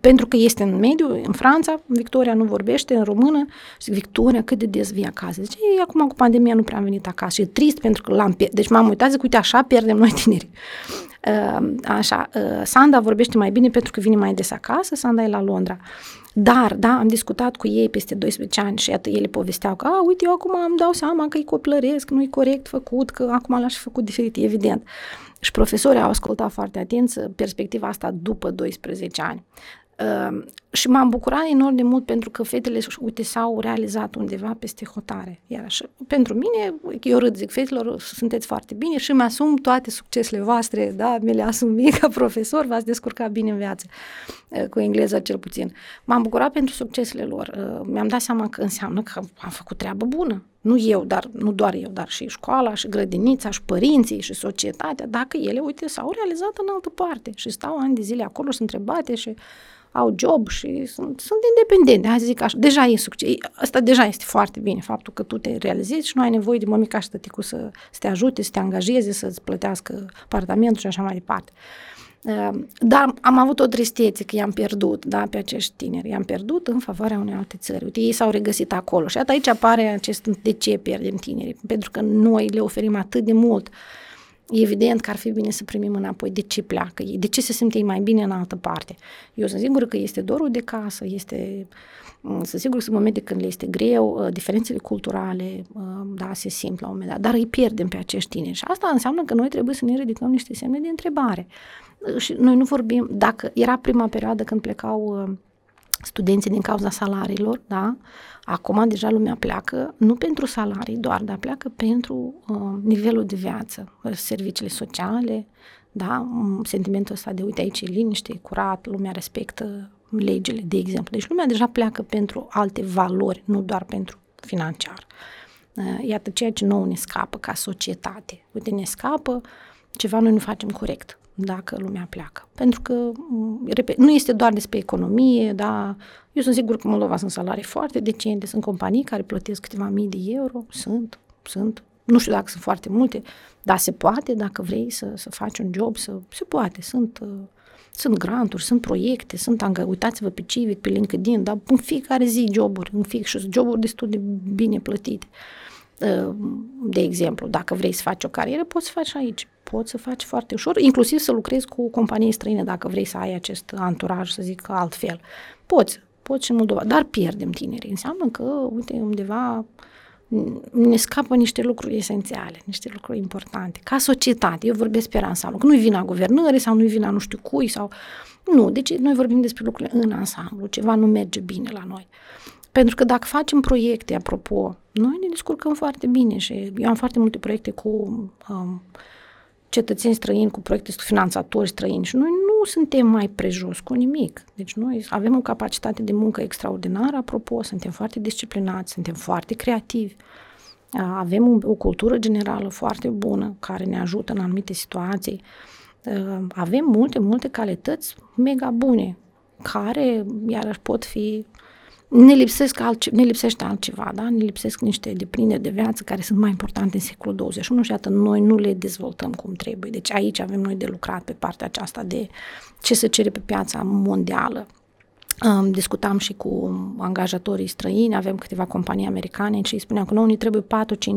S1: pentru că este în mediu, în Franța, Victoria nu vorbește în română și zic, Victoria, cât de des vii acasă? Zice, ei, acum cu pandemia nu prea am venit acasă și e trist pentru că l-am pierdut. Deci m-am uitat, zic, uite, așa pierdem noi tineri. Uh, așa, uh, Sanda vorbește mai bine pentru că vine mai des acasă, Sanda e la Londra. Dar, da, am discutat cu ei peste 12 ani și iată, ele povesteau că, a, uite, eu acum îmi dau seama că e copilăresc, nu e corect făcut, că acum l-aș fi făcut diferit, evident. Și profesorii au ascultat foarte atenți perspectiva asta după 12 ani. Uh, și m-am bucurat enorm de mult pentru că fetele, uite, s-au realizat undeva peste hotare. Iar așa, pentru mine, eu râd, zic, fetelor, sunteți foarte bine și mi-asum toate succesele voastre, da, mi le asum mie ca profesor, v-ați descurcat bine în viață, uh, cu engleza cel puțin. M-am bucurat pentru succesele lor. Uh, mi-am dat seama că înseamnă că am făcut treabă bună. Nu eu, dar nu doar eu, dar și școala, și grădinița, și părinții, și societatea, dacă ele, uite, s-au realizat în altă parte și stau ani de zile acolo și sunt întrebate și au job și sunt, sunt independente, hai să zic așa. Deja e succes. Asta deja este foarte bine, faptul că tu te realizezi și nu ai nevoie de mămica și tăticu să, să te ajute, să te angajeze, să-ți plătească apartamentul și așa mai departe. Ehm, dar am avut o tristețe că i-am pierdut, da, pe acești tineri. I-am pierdut în favoarea unei alte țări. Uite, ei s-au regăsit acolo și aici apare acest de ce pierdem tinerii. Pentru că noi le oferim atât de mult uh, E evident că ar fi bine să primim înapoi de ce pleacă ei, de ce se simte mai bine în altă parte. Eu sunt sigură că este dorul de casă, este, mm, sunt sigură că sunt momente când le este greu, uh, diferențele culturale, uh, da, se simt la un moment dat, dar îi pierdem pe acești tineri și asta înseamnă că noi trebuie să ne ridicăm niște semne de întrebare. Uh, și noi nu vorbim, dacă era prima perioadă când plecau studenții din cauza salariilor, da? Acum deja lumea pleacă, nu pentru salarii doar, dar pleacă pentru uh, nivelul de viață, serviciile sociale, da? Sentimentul ăsta de, uite, aici e liniște, e curat, lumea respectă legile, de exemplu. Deci lumea deja pleacă pentru alte valori, nu doar pentru financiar. Uh, iată ceea ce nouă ne scapă ca societate. Uite, ne scapă ceva noi nu facem corect dacă lumea pleacă. Pentru că, repet, nu este doar despre economie, da? Eu sunt sigur că Moldova sunt salarii foarte decente, sunt companii care plătesc câteva mii de euro, sunt, sunt, nu știu dacă sunt foarte multe, dar se poate, dacă vrei să, să faci un job, să, se poate, sunt, uh, sunt granturi, sunt proiecte, sunt, angă, uitați-vă pe Civic, pe LinkedIn, dar în fiecare zi joburi, în fix și joburi destul de bine plătite. Uh, de exemplu, dacă vrei să faci o carieră, poți să faci aici poți să faci foarte ușor, inclusiv să lucrezi cu companii străine dacă vrei să ai acest anturaj, să zic altfel. Poți, poți și în Moldova, dar pierdem tinerii. Înseamnă că, uite, undeva ne scapă niște lucruri esențiale, niște lucruri importante. Ca societate, eu vorbesc pe ansamblu, că nu-i vina guvernării sau nu-i vina nu știu cui sau... Nu, deci noi vorbim despre lucrurile în ansamblu, ceva nu merge bine la noi. Pentru că dacă facem proiecte, apropo, noi ne descurcăm foarte bine și eu am foarte multe proiecte cu um, cetățeni străini, cu proiecte cu finanțatori străini și noi nu suntem mai prejos cu nimic. Deci noi avem o capacitate de muncă extraordinară, apropo, suntem foarte disciplinați, suntem foarte creativi, avem o cultură generală foarte bună care ne ajută în anumite situații, avem multe, multe calități mega bune care iarăși pot fi ne, lipsesc altce- ne lipsește altceva, da? ne lipsesc niște deprinderi de viață care sunt mai importante în secolul 21 și atât noi nu le dezvoltăm cum trebuie. Deci aici avem noi de lucrat pe partea aceasta de ce se cere pe piața mondială. Um, discutam și cu angajatorii străini, avem câteva companii americane și îi spuneam că nouă ne trebuie 4-5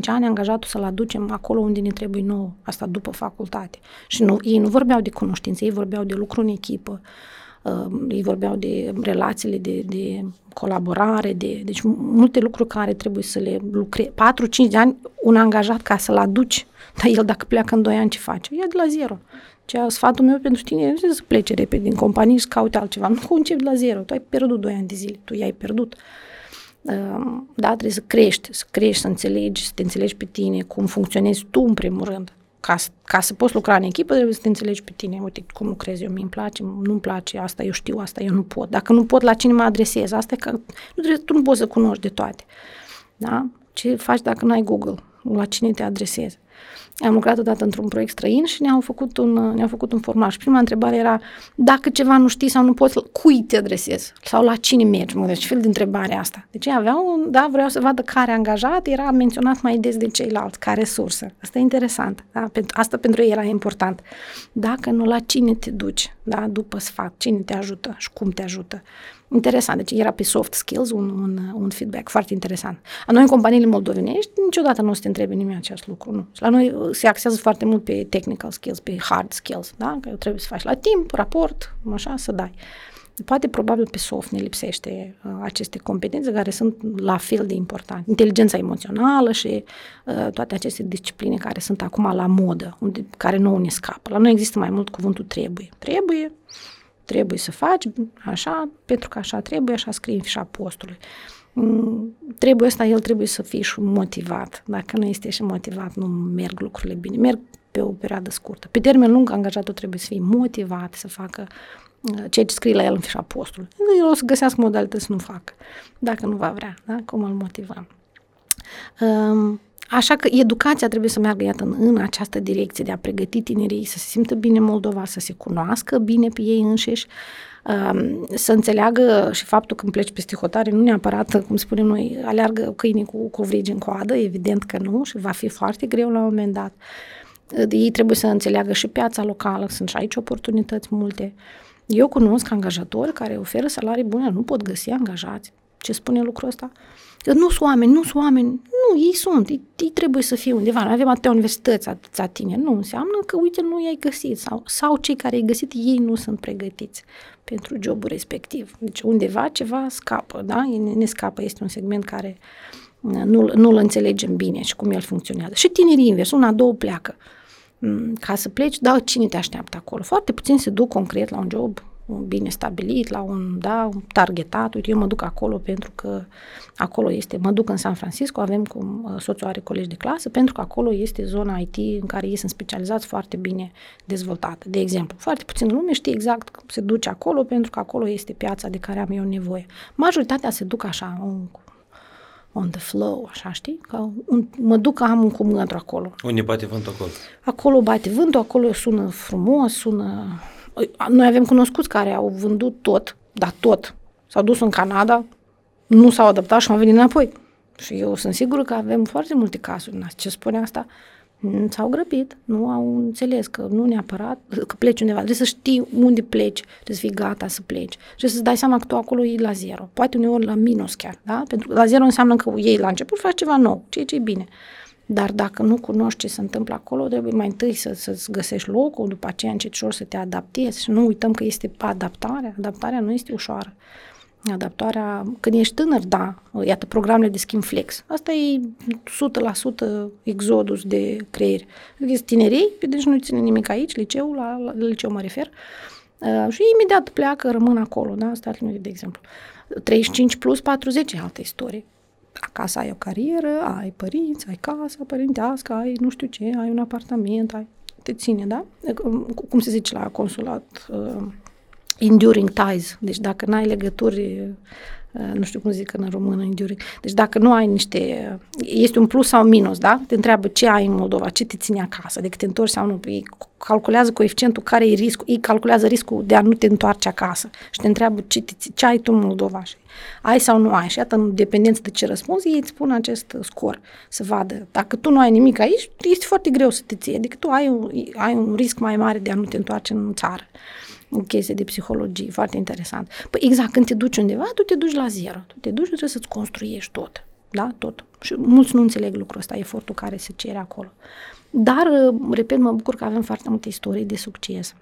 S1: ani angajatul să-l aducem acolo unde ne trebuie nou, asta după facultate. Și nu, ei nu vorbeau de cunoștințe, ei vorbeau de lucru în echipă, uh, ei vorbeau de relațiile de, de colaborare, de, deci multe lucruri care trebuie să le lucrezi. 4-5 de ani, un angajat ca să-l aduci, dar el dacă pleacă în 2 ani, ce face? Ia de la zero. Ceea sfatul meu pentru tine este să plece repede din companie și să caute altceva. Nu începi de la zero. Tu ai pierdut 2 ani de zile. Tu i-ai pierdut. Da, trebuie să crești, să crești, să înțelegi, să te înțelegi pe tine, cum funcționezi tu în primul rând ca, să, ca să poți lucra în echipă, trebuie să te înțelegi pe tine. Uite cum lucrez eu, mi-mi place, nu-mi place, asta eu știu, asta eu nu pot. Dacă nu pot, la cine mă adresez? Asta e că nu trebuie, tu nu poți să cunoști de toate. Da? Ce faci dacă nu ai Google? La cine te adresezi? Am lucrat odată într-un proiect străin și ne-au făcut un, ne-au făcut un formular. Și prima întrebare era, dacă ceva nu știi sau nu poți, cui te adresezi? Sau la cine mergi? Mă, deci fel de întrebare asta. Deci aveau, da, vreau să vadă care angajat era menționat mai des de ceilalți, ca resursă. Asta e interesant. Da? Pentru, asta pentru ei era important. Dacă nu, la cine te duci? Da? După sfat, cine te ajută și cum te ajută? Interesant, deci era pe soft skills un, un, un feedback foarte interesant. A noi în companiile moldovenești niciodată nu o să te întrebe nimeni acest lucru, nu. La noi uh, se axează foarte mult pe technical skills, pe hard skills, da? Că trebuie să faci la timp, raport, așa, să dai. Poate probabil pe soft ne lipsește uh, aceste competențe care sunt la fel de importante. Inteligența emoțională și uh, toate aceste discipline care sunt acum la modă, unde, care nu ne scapă. La noi există mai mult cuvântul trebuie. Trebuie, trebuie să faci așa, pentru că așa trebuie, așa scrie în fișa postului. Mm, trebuie ăsta, el trebuie să fie și motivat. Dacă nu este și motivat, nu merg lucrurile bine. Merg pe o perioadă scurtă. Pe termen lung, angajatul trebuie să fie motivat să facă uh, ceea ce scrie la el în fișa postului. El o să găsească modalități să nu facă, dacă nu va vrea, da? cum îl motivăm. Um, Așa că educația trebuie să meargă, iată, în, în această direcție de a pregăti tinerii să se simtă bine Moldova, să se cunoască bine pe ei înșiși, um, să înțeleagă și faptul că când pleci peste hotare, nu neapărat, cum spunem noi, aleargă câinii cu covrigi în coadă, evident că nu și va fi foarte greu la un moment dat. Ei trebuie să înțeleagă și piața locală, sunt și aici oportunități multe. Eu cunosc angajatori care oferă salarii bune, nu pot găsi angajați. Ce spune lucrul ăsta? Că nu sunt oameni, nu sunt oameni. Nu, ei sunt, ei, ei trebuie să fie undeva. Noi avem atâtea universități, atâția tineri. Nu înseamnă că, uite, nu i-ai găsit. Sau, sau cei care i-ai găsit, ei nu sunt pregătiți pentru jobul respectiv. Deci undeva ceva scapă, da? Ne, ne scapă, este un segment care uh, nu, nu-l înțelegem bine și cum el funcționează. Și tinerii invers, una, două pleacă. Mm, ca să pleci, da, cine te așteaptă acolo? Foarte puțin se duc concret la un job bine stabilit, la un, da, un targetat. Uite, eu mă duc acolo pentru că acolo este, mă duc în San Francisco, avem cum uh, soțul are colegi de clasă, pentru că acolo este zona IT în care ei sunt specializați foarte bine dezvoltată. De exemplu, foarte puțin lume știe exact cum se duce acolo, pentru că acolo este piața de care am eu nevoie. Majoritatea se duc așa, un, on the flow, așa, știi? Ca un, mă duc, am un cumânt acolo.
S2: Unde bate vântul acolo?
S1: Acolo bate vântul, acolo sună frumos, sună... Noi avem cunoscuți care au vândut tot, dar tot. S-au dus în Canada, nu s-au adaptat și au venit înapoi. Și eu sunt sigură că avem foarte multe cazuri. Ce spune asta? s-au grăbit, nu au înțeles că nu neapărat, că pleci undeva, trebuie să știi unde pleci, trebuie să fii gata să pleci, trebuie să-ți dai seama că tu acolo e la zero, poate uneori la minus chiar, da? Pentru că la zero înseamnă că ei la început faci ceva nou, ceea ce e bine. Dar dacă nu cunoști ce se întâmplă acolo, trebuie mai întâi să, să-ți găsești locul, după aceea încet să te adaptezi și nu uităm că este adaptarea. Adaptarea nu este ușoară adaptarea, când ești tânăr, da, iată, programele de schimb flex. Asta e 100% exodus de creier. Ești tinerei, deci nu ține nimic aici, liceul, la, la liceu mă refer, uh, și imediat pleacă, rămân acolo, da, asta de exemplu. 35 plus 40 e altă istorie. Acasă ai o carieră, ai părinți, ai casă părintească, ai nu știu ce, ai un apartament, ai, te ține, da? Cum se zice la consulat, uh, enduring ties. Deci dacă n-ai legături, uh, nu știu cum zic în română, enduring. Deci dacă nu ai niște, este un plus sau un minus, da? Te întreabă ce ai în Moldova, ce te ține acasă, de te întorci sau nu. Ei calculează coeficientul care e riscul, ei calculează riscul de a nu te întoarce acasă și te întreabă ce, te, ce ai tu în Moldova și ai sau nu ai. Și iată, în dependență de ce răspunzi, ei îți spun acest scor, să vadă. Dacă tu nu ai nimic aici, este foarte greu să te ții, adică tu ai un, ai un risc mai mare de a nu te întoarce în țară o chestie de psihologie, foarte interesant. Păi exact, când te duci undeva, tu te duci la zero. Tu te duci, trebuie să-ți construiești tot. Da? Tot. Și mulți nu înțeleg lucrul ăsta, efortul care se cere acolo. Dar, repet, mă bucur că avem foarte multe istorii de succes.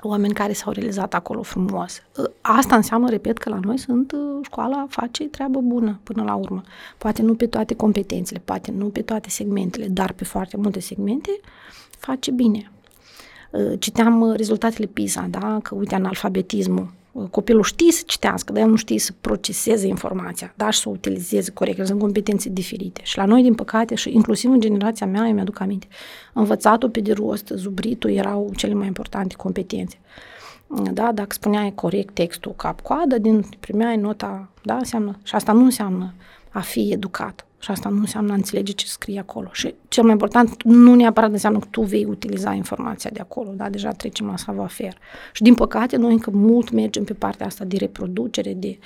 S1: Oameni care s-au realizat acolo frumos. Asta înseamnă, repet, că la noi sunt școala face treabă bună până la urmă. Poate nu pe toate competențele, poate nu pe toate segmentele, dar pe foarte multe segmente face bine. Uh, citeam uh, rezultatele PISA, da? că uite analfabetismul, uh, copilul știe să citească, dar el nu știe să proceseze informația, da, și să o utilizeze corect, sunt competențe diferite. Și la noi, din păcate, și inclusiv în generația mea, îmi aduc aminte, învățatul pe de rost, zubritul erau cele mai importante competențe. Da, dacă spuneai corect textul cap-coadă, din primeai nota, da, înseamnă, și asta nu înseamnă a fi educat. Și asta nu înseamnă a înțelege ce scrie acolo. Și cel mai important, nu neapărat înseamnă că tu vei utiliza informația de acolo, da? Deja trecem la savoir Și din păcate, noi încă mult mergem pe partea asta de reproducere, de...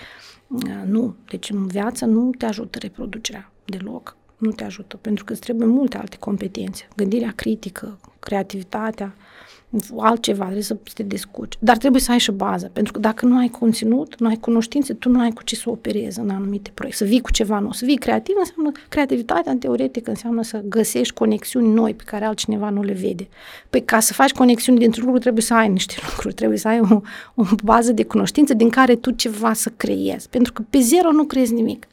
S1: Uh, nu, deci în viață nu te ajută reproducerea deloc. Nu te ajută, pentru că îți trebuie multe alte competențe. Gândirea critică, creativitatea, altceva, trebuie să te descurci. Dar trebuie să ai și bază, pentru că dacă nu ai conținut, nu ai cunoștințe, tu nu ai cu ce să operezi în anumite proiecte. Să vii cu ceva nou. Să vii creativ înseamnă, creativitatea în teoretică înseamnă să găsești conexiuni noi pe care altcineva nu le vede. Păi ca să faci conexiuni dintre lucruri, trebuie să ai niște lucruri, trebuie să ai o, o bază de cunoștințe din care tu ceva să creezi. Pentru că pe zero nu creezi nimic.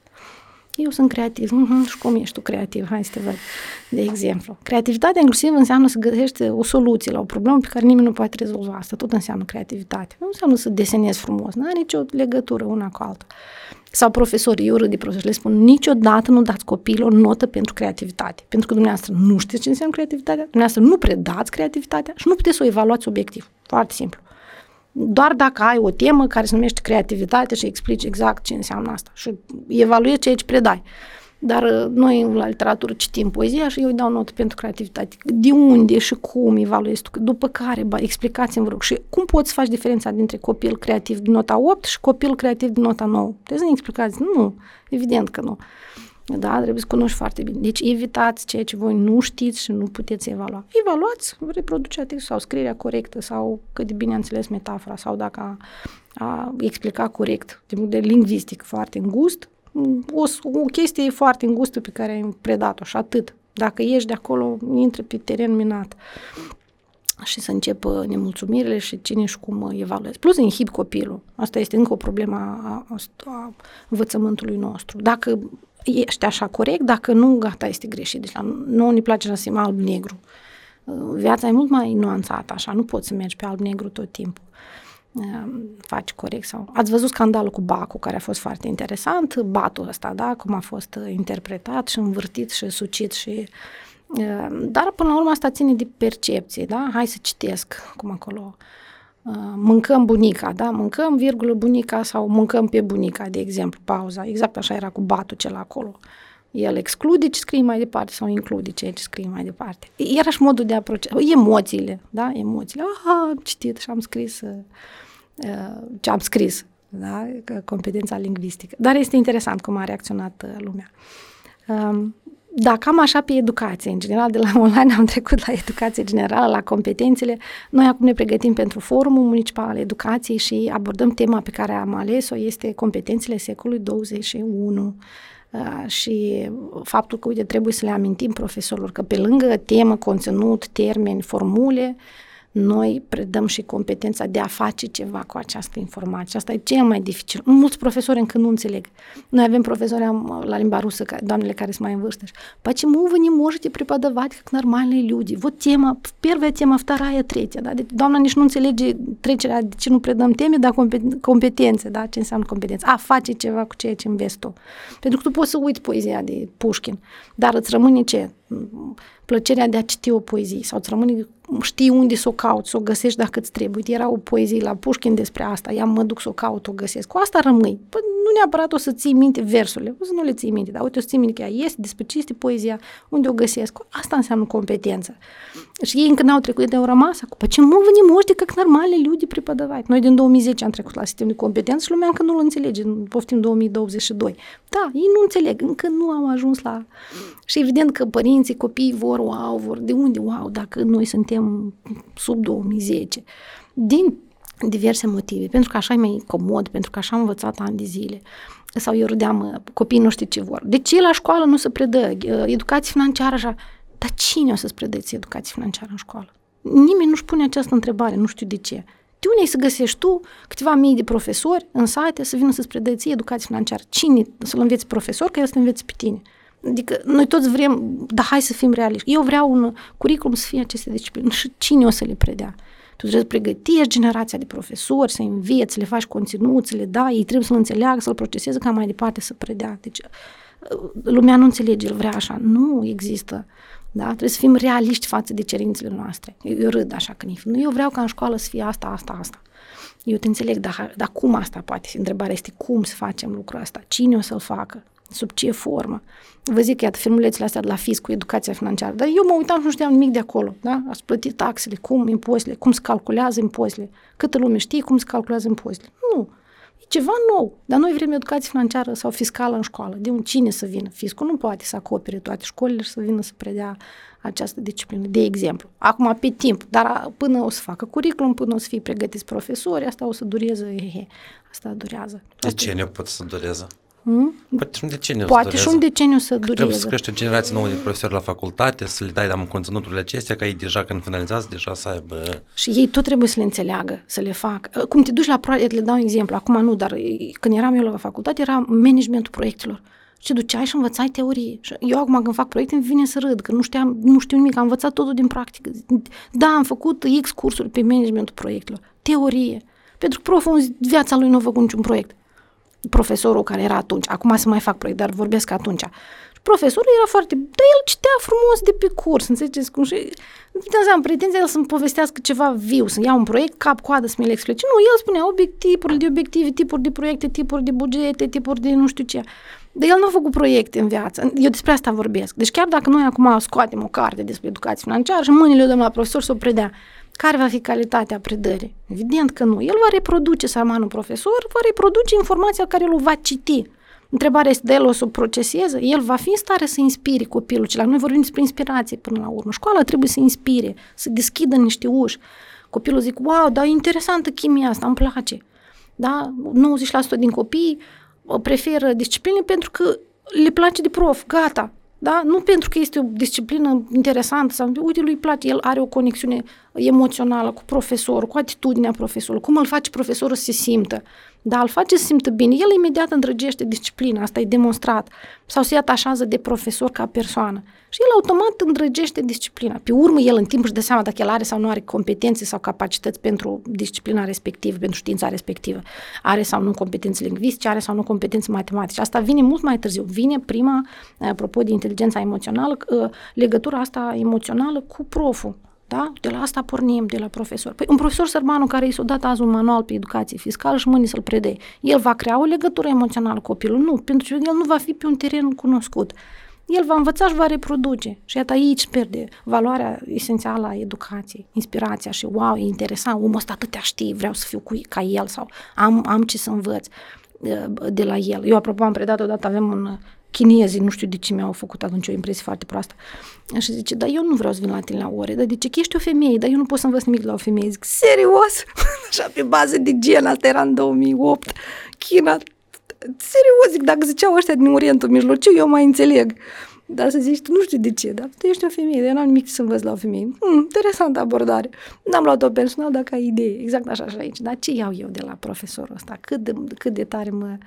S1: Eu sunt creativ. Mm-hmm. Și cum ești tu creativ? Hai să te văd. De exemplu. Creativitatea inclusiv înseamnă să găsești o soluție la o problemă pe care nimeni nu poate rezolva. Asta tot înseamnă creativitate. Nu înseamnă să desenezi frumos. Nu are nicio legătură una cu alta. Sau profesori, eu râd de profesori, le spun, niciodată nu dați copiilor notă pentru creativitate. Pentru că dumneavoastră nu știți ce înseamnă creativitatea, dumneavoastră nu predați creativitatea și nu puteți să o evaluați obiectiv. Foarte simplu doar dacă ai o temă care se numește creativitate și explici exact ce înseamnă asta și evaluezi ceea ce predai. Dar uh, noi la literatură citim poezia și eu îi dau notă pentru creativitate. De unde și cum evaluezi tu? După care, ba, explicați-mi, vă rog. Și cum poți să faci diferența dintre copil creativ din nota 8 și copil creativ din nota 9? Trebuie să ne explicați. Nu, evident că nu. Da, trebuie să cunoști foarte bine. Deci evitați ceea ce voi nu știți și nu puteți evalua. Evaluați reproducerea textului sau scrierea corectă sau cât de bine a înțeles metafora sau dacă a, a explicat corect, de, de lingvistic foarte îngust, o, o chestie foarte îngustă pe care ai predat-o și atât. Dacă ieși de acolo, intră pe teren minat și să începă nemulțumirile și cine și cum evaluezi. Plus inhib copilul. Asta este încă o problemă a, a, a învățământului nostru. Dacă ești așa corect, dacă nu, gata, este greșit. Deci la nu ne place să fim alb-negru. Uh, viața e mult mai nuanțată, așa, nu poți să mergi pe alb-negru tot timpul. faci corect sau... Ați văzut scandalul cu Bacu, care a fost foarte interesant, batul ăsta, da, cum a fost interpretat și învârtit și sucit și... Dar până la urmă asta ține de percepție, da? Hai să citesc cum acolo mâncăm bunica, da? Mâncăm, virgulă, bunica sau mâncăm pe bunica, de exemplu, pauza. Exact așa era cu batul cel acolo. El exclude ce scrie mai departe sau include ceea ce scrie mai departe. Iarăși modul de a procesa, emoțiile, da? Emoțiile. Aha, am citit și am scris uh, uh, ce am scris, da? Competența lingvistică. Dar este interesant cum a reacționat uh, lumea. Um, da, cam așa pe educație. În general, de la online am trecut la educație generală, la competențele. Noi acum ne pregătim pentru Forumul Municipal al Educației și abordăm tema pe care am ales-o, este competențele secolului 21 uh, și faptul că, uite, trebuie să le amintim profesorilor că pe lângă temă, conținut, termeni, formule, noi predăm și competența de a face ceva cu această informație. Asta e cel mai dificil. Mulți profesori încă nu înțeleg. Noi avem profesori am, la limba rusă, doamnele care sunt mai în vârstă. Почему вы не можете преподавать как нормальные люди? Вот тема, первая тема, вторая, третья. Da? Deci doamna nici nu înțelege trecerea, de ce nu predăm teme, dar competențe. Da? Ce înseamnă competență? A face ceva cu ceea ce înveți tu. Pentru că tu poți să uiți poezia de Pușkin, dar îți rămâne ce? plăcerea de a citi o poezie sau îți rămâne, știi unde să o cauți, să o găsești dacă îți trebuie. Uite, era o poezie la Pușkin despre asta, ia mă duc să o caut, o găsesc. Cu asta rămâi. Păi, nu neapărat o să ții minte versurile, o să nu le ții minte, dar uite, o să ții minte că ea este, despre ce este poezia, unde o găsesc. Asta înseamnă competență. Și ei încă n-au trecut, de au rămas acum. Păi ce mă vă можете как нормальные люди преподавать? Noi din 2010 am trecut la sistem de competență și lumea încă nu-l înțelege, poftim 2022. Da, ei nu înțeleg, încă nu au ajuns la... Și evident că părinții, copiii vor, wow, vor, de unde, wow, dacă noi suntem sub 2010. Din diverse motive, pentru că așa e mai comod, pentru că așa am învățat ani de zile. Sau eu râdeam, copiii nu știu ce vor. De ce la școală nu se predă educație financiară așa? Dar cine o să-ți predeți educație financiară în școală? Nimeni nu-și pune această întrebare, nu știu de ce. De unde să găsești tu câteva mii de profesori în sate să vină să-ți predăți educație financiară? Cine să-l înveți profesor, că el să înveți pe tine? Adică noi toți vrem, dar hai să fim realiști. Eu vreau un curriculum să fie aceste discipline și cine o să le predea? Tu trebuie să pregătești generația de profesori, să înveți, să le faci conținut, să le dai, ei trebuie să-l înțeleagă, să-l proceseze ca mai departe să predea. Deci lumea nu înțelege, el vrea așa. Nu există. Da? Trebuie să fim realiști față de cerințele noastre. Eu, eu râd așa când nu, eu vreau ca în școală să fie asta, asta, asta. Eu te înțeleg, dar, dar cum asta poate fi? Întrebarea este cum să facem lucrul ăsta? Cine o să-l facă? Sub ce formă? Vă zic, iată, filmulețele astea de la FIS cu educația financiară. Dar eu mă uitam și nu știam nimic de acolo. Da? Ați plătit taxele, cum, impozitele, cum se calculează impozitele. Câtă lume știe cum se calculează impozitele. Nu. E ceva nou. Dar noi vrem educație financiară sau fiscală în școală. De un cine să vină? Fiscul nu poate să acopere toate școlile și să vină să predea această disciplină, de exemplu. Acum, pe timp, dar până o să facă curriculum, până o să fie pregătiți profesori, asta o să dureze, he, he, asta durează.
S2: De ce ne pot să dureze?
S1: Hmm?
S2: Poate și un deceniu
S1: Poate și un deceniu să dureze.
S2: Trebuie să crește o generație nouă de profesori la facultate, să le dai la conținuturile acestea, ca ei deja când finalizează, deja să aibă...
S1: Și ei tot trebuie să le înțeleagă, să le facă. Cum te duci la proiect, le dau un exemplu, acum nu, dar când eram eu la facultate, era managementul proiectelor. Și duceai și învățai teorie. Și eu acum când fac proiecte îmi vine să râd, că nu, știam, nu știu nimic, am învățat totul din practică. Da, am făcut X cursuri pe managementul proiectelor. Teorie. Pentru că proful în viața lui nu a făcut niciun proiect profesorul care era atunci, acum să mai fac proiect, dar vorbesc atunci. Profesorul era foarte, dar el citea frumos de pe curs, înțelegeți cum și nu am pretenția el să-mi povestească ceva viu, să iau un proiect cap-coadă să mi-l explice. Nu, el spunea obiectivuri de obiective, tipuri de proiecte, tipuri de bugete, tipuri de nu știu ce. Dar el nu a făcut proiecte în viață. Eu despre asta vorbesc. Deci chiar dacă noi acum scoatem o carte despre educație financiară și mâinile o dăm la profesor să o predea, care va fi calitatea predării? Evident că nu. El va reproduce samanul profesor, va reproduce informația care el o va citi. Întrebarea este, de el o să o proceseze? El va fi în stare să inspire copilul acela. Noi vorbim despre inspirație până la urmă. Școala trebuie să inspire, să deschidă niște uși. Copilul zic, wow, dar e interesantă chimia asta, îmi place. Da? 90% din copii preferă discipline pentru că le place de prof, gata. Da? Nu pentru că este o disciplină interesantă sau, uite, lui place, el are o conexiune emoțională cu profesorul, cu atitudinea profesorului, cum îl face profesorul să se simtă. Dar îl face să simtă bine. El imediat îndrăgește disciplina, asta e demonstrat. Sau se atașează de profesor ca persoană. Și el automat îndrăgește disciplina. Pe urmă, el în timp își dă seama dacă el are sau nu are competențe sau capacități pentru disciplina respectivă, pentru știința respectivă. Are sau nu competențe lingvistice, are sau nu competențe matematice. Asta vine mult mai târziu. Vine prima, apropo de inteligența emoțională, legătura asta emoțională cu proful. Da? De la asta pornim, de la profesor. Păi un profesor sărmanul care i s-a dat azi un manual pe educație fiscală și mâine să-l predee, el va crea o legătură emoțională cu copilul? Nu, pentru că el nu va fi pe un teren cunoscut. El va învăța și va reproduce. Și iată aici pierde valoarea esențială a educației, inspirația și wow, e interesant, omul ăsta atâtea știe, vreau să fiu cu, ca el sau am, am ce să învăț uh, de la el. Eu, apropo, am predat odată, avem un chinezii, nu știu de ce mi-au făcut atunci o impresie foarte proastă. Și zice, dar eu nu vreau să vin la tine la ore, dar de ce? Că ești o femeie, dar eu nu pot să învăț nimic de la o femeie. Zic, serios? Așa pe bază de gen, asta era în 2008. China, serios, zic, dacă ziceau ăștia din Orientul Mijlociu, eu mai înțeleg. Dar să zici, tu nu știu de ce, dar tu ești o femeie, dar eu n-am nimic să învăț la o femeie. Hmm, interesantă abordare. N-am luat-o personal, dacă ai idee. Exact așa și aici. Dar ce iau eu de la profesorul ăsta? Cât de, cât de tare mă,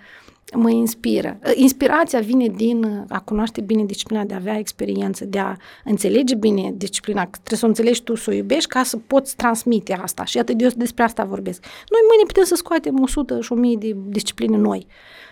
S1: mă inspiră. Inspirația vine din a cunoaște bine disciplina, de a avea experiență, de a înțelege bine disciplina. Trebuie să o înțelegi tu, să o iubești ca să poți transmite asta. Și atât eu despre asta vorbesc. Noi mâine putem să scoatem 100 și 1000 de discipline noi.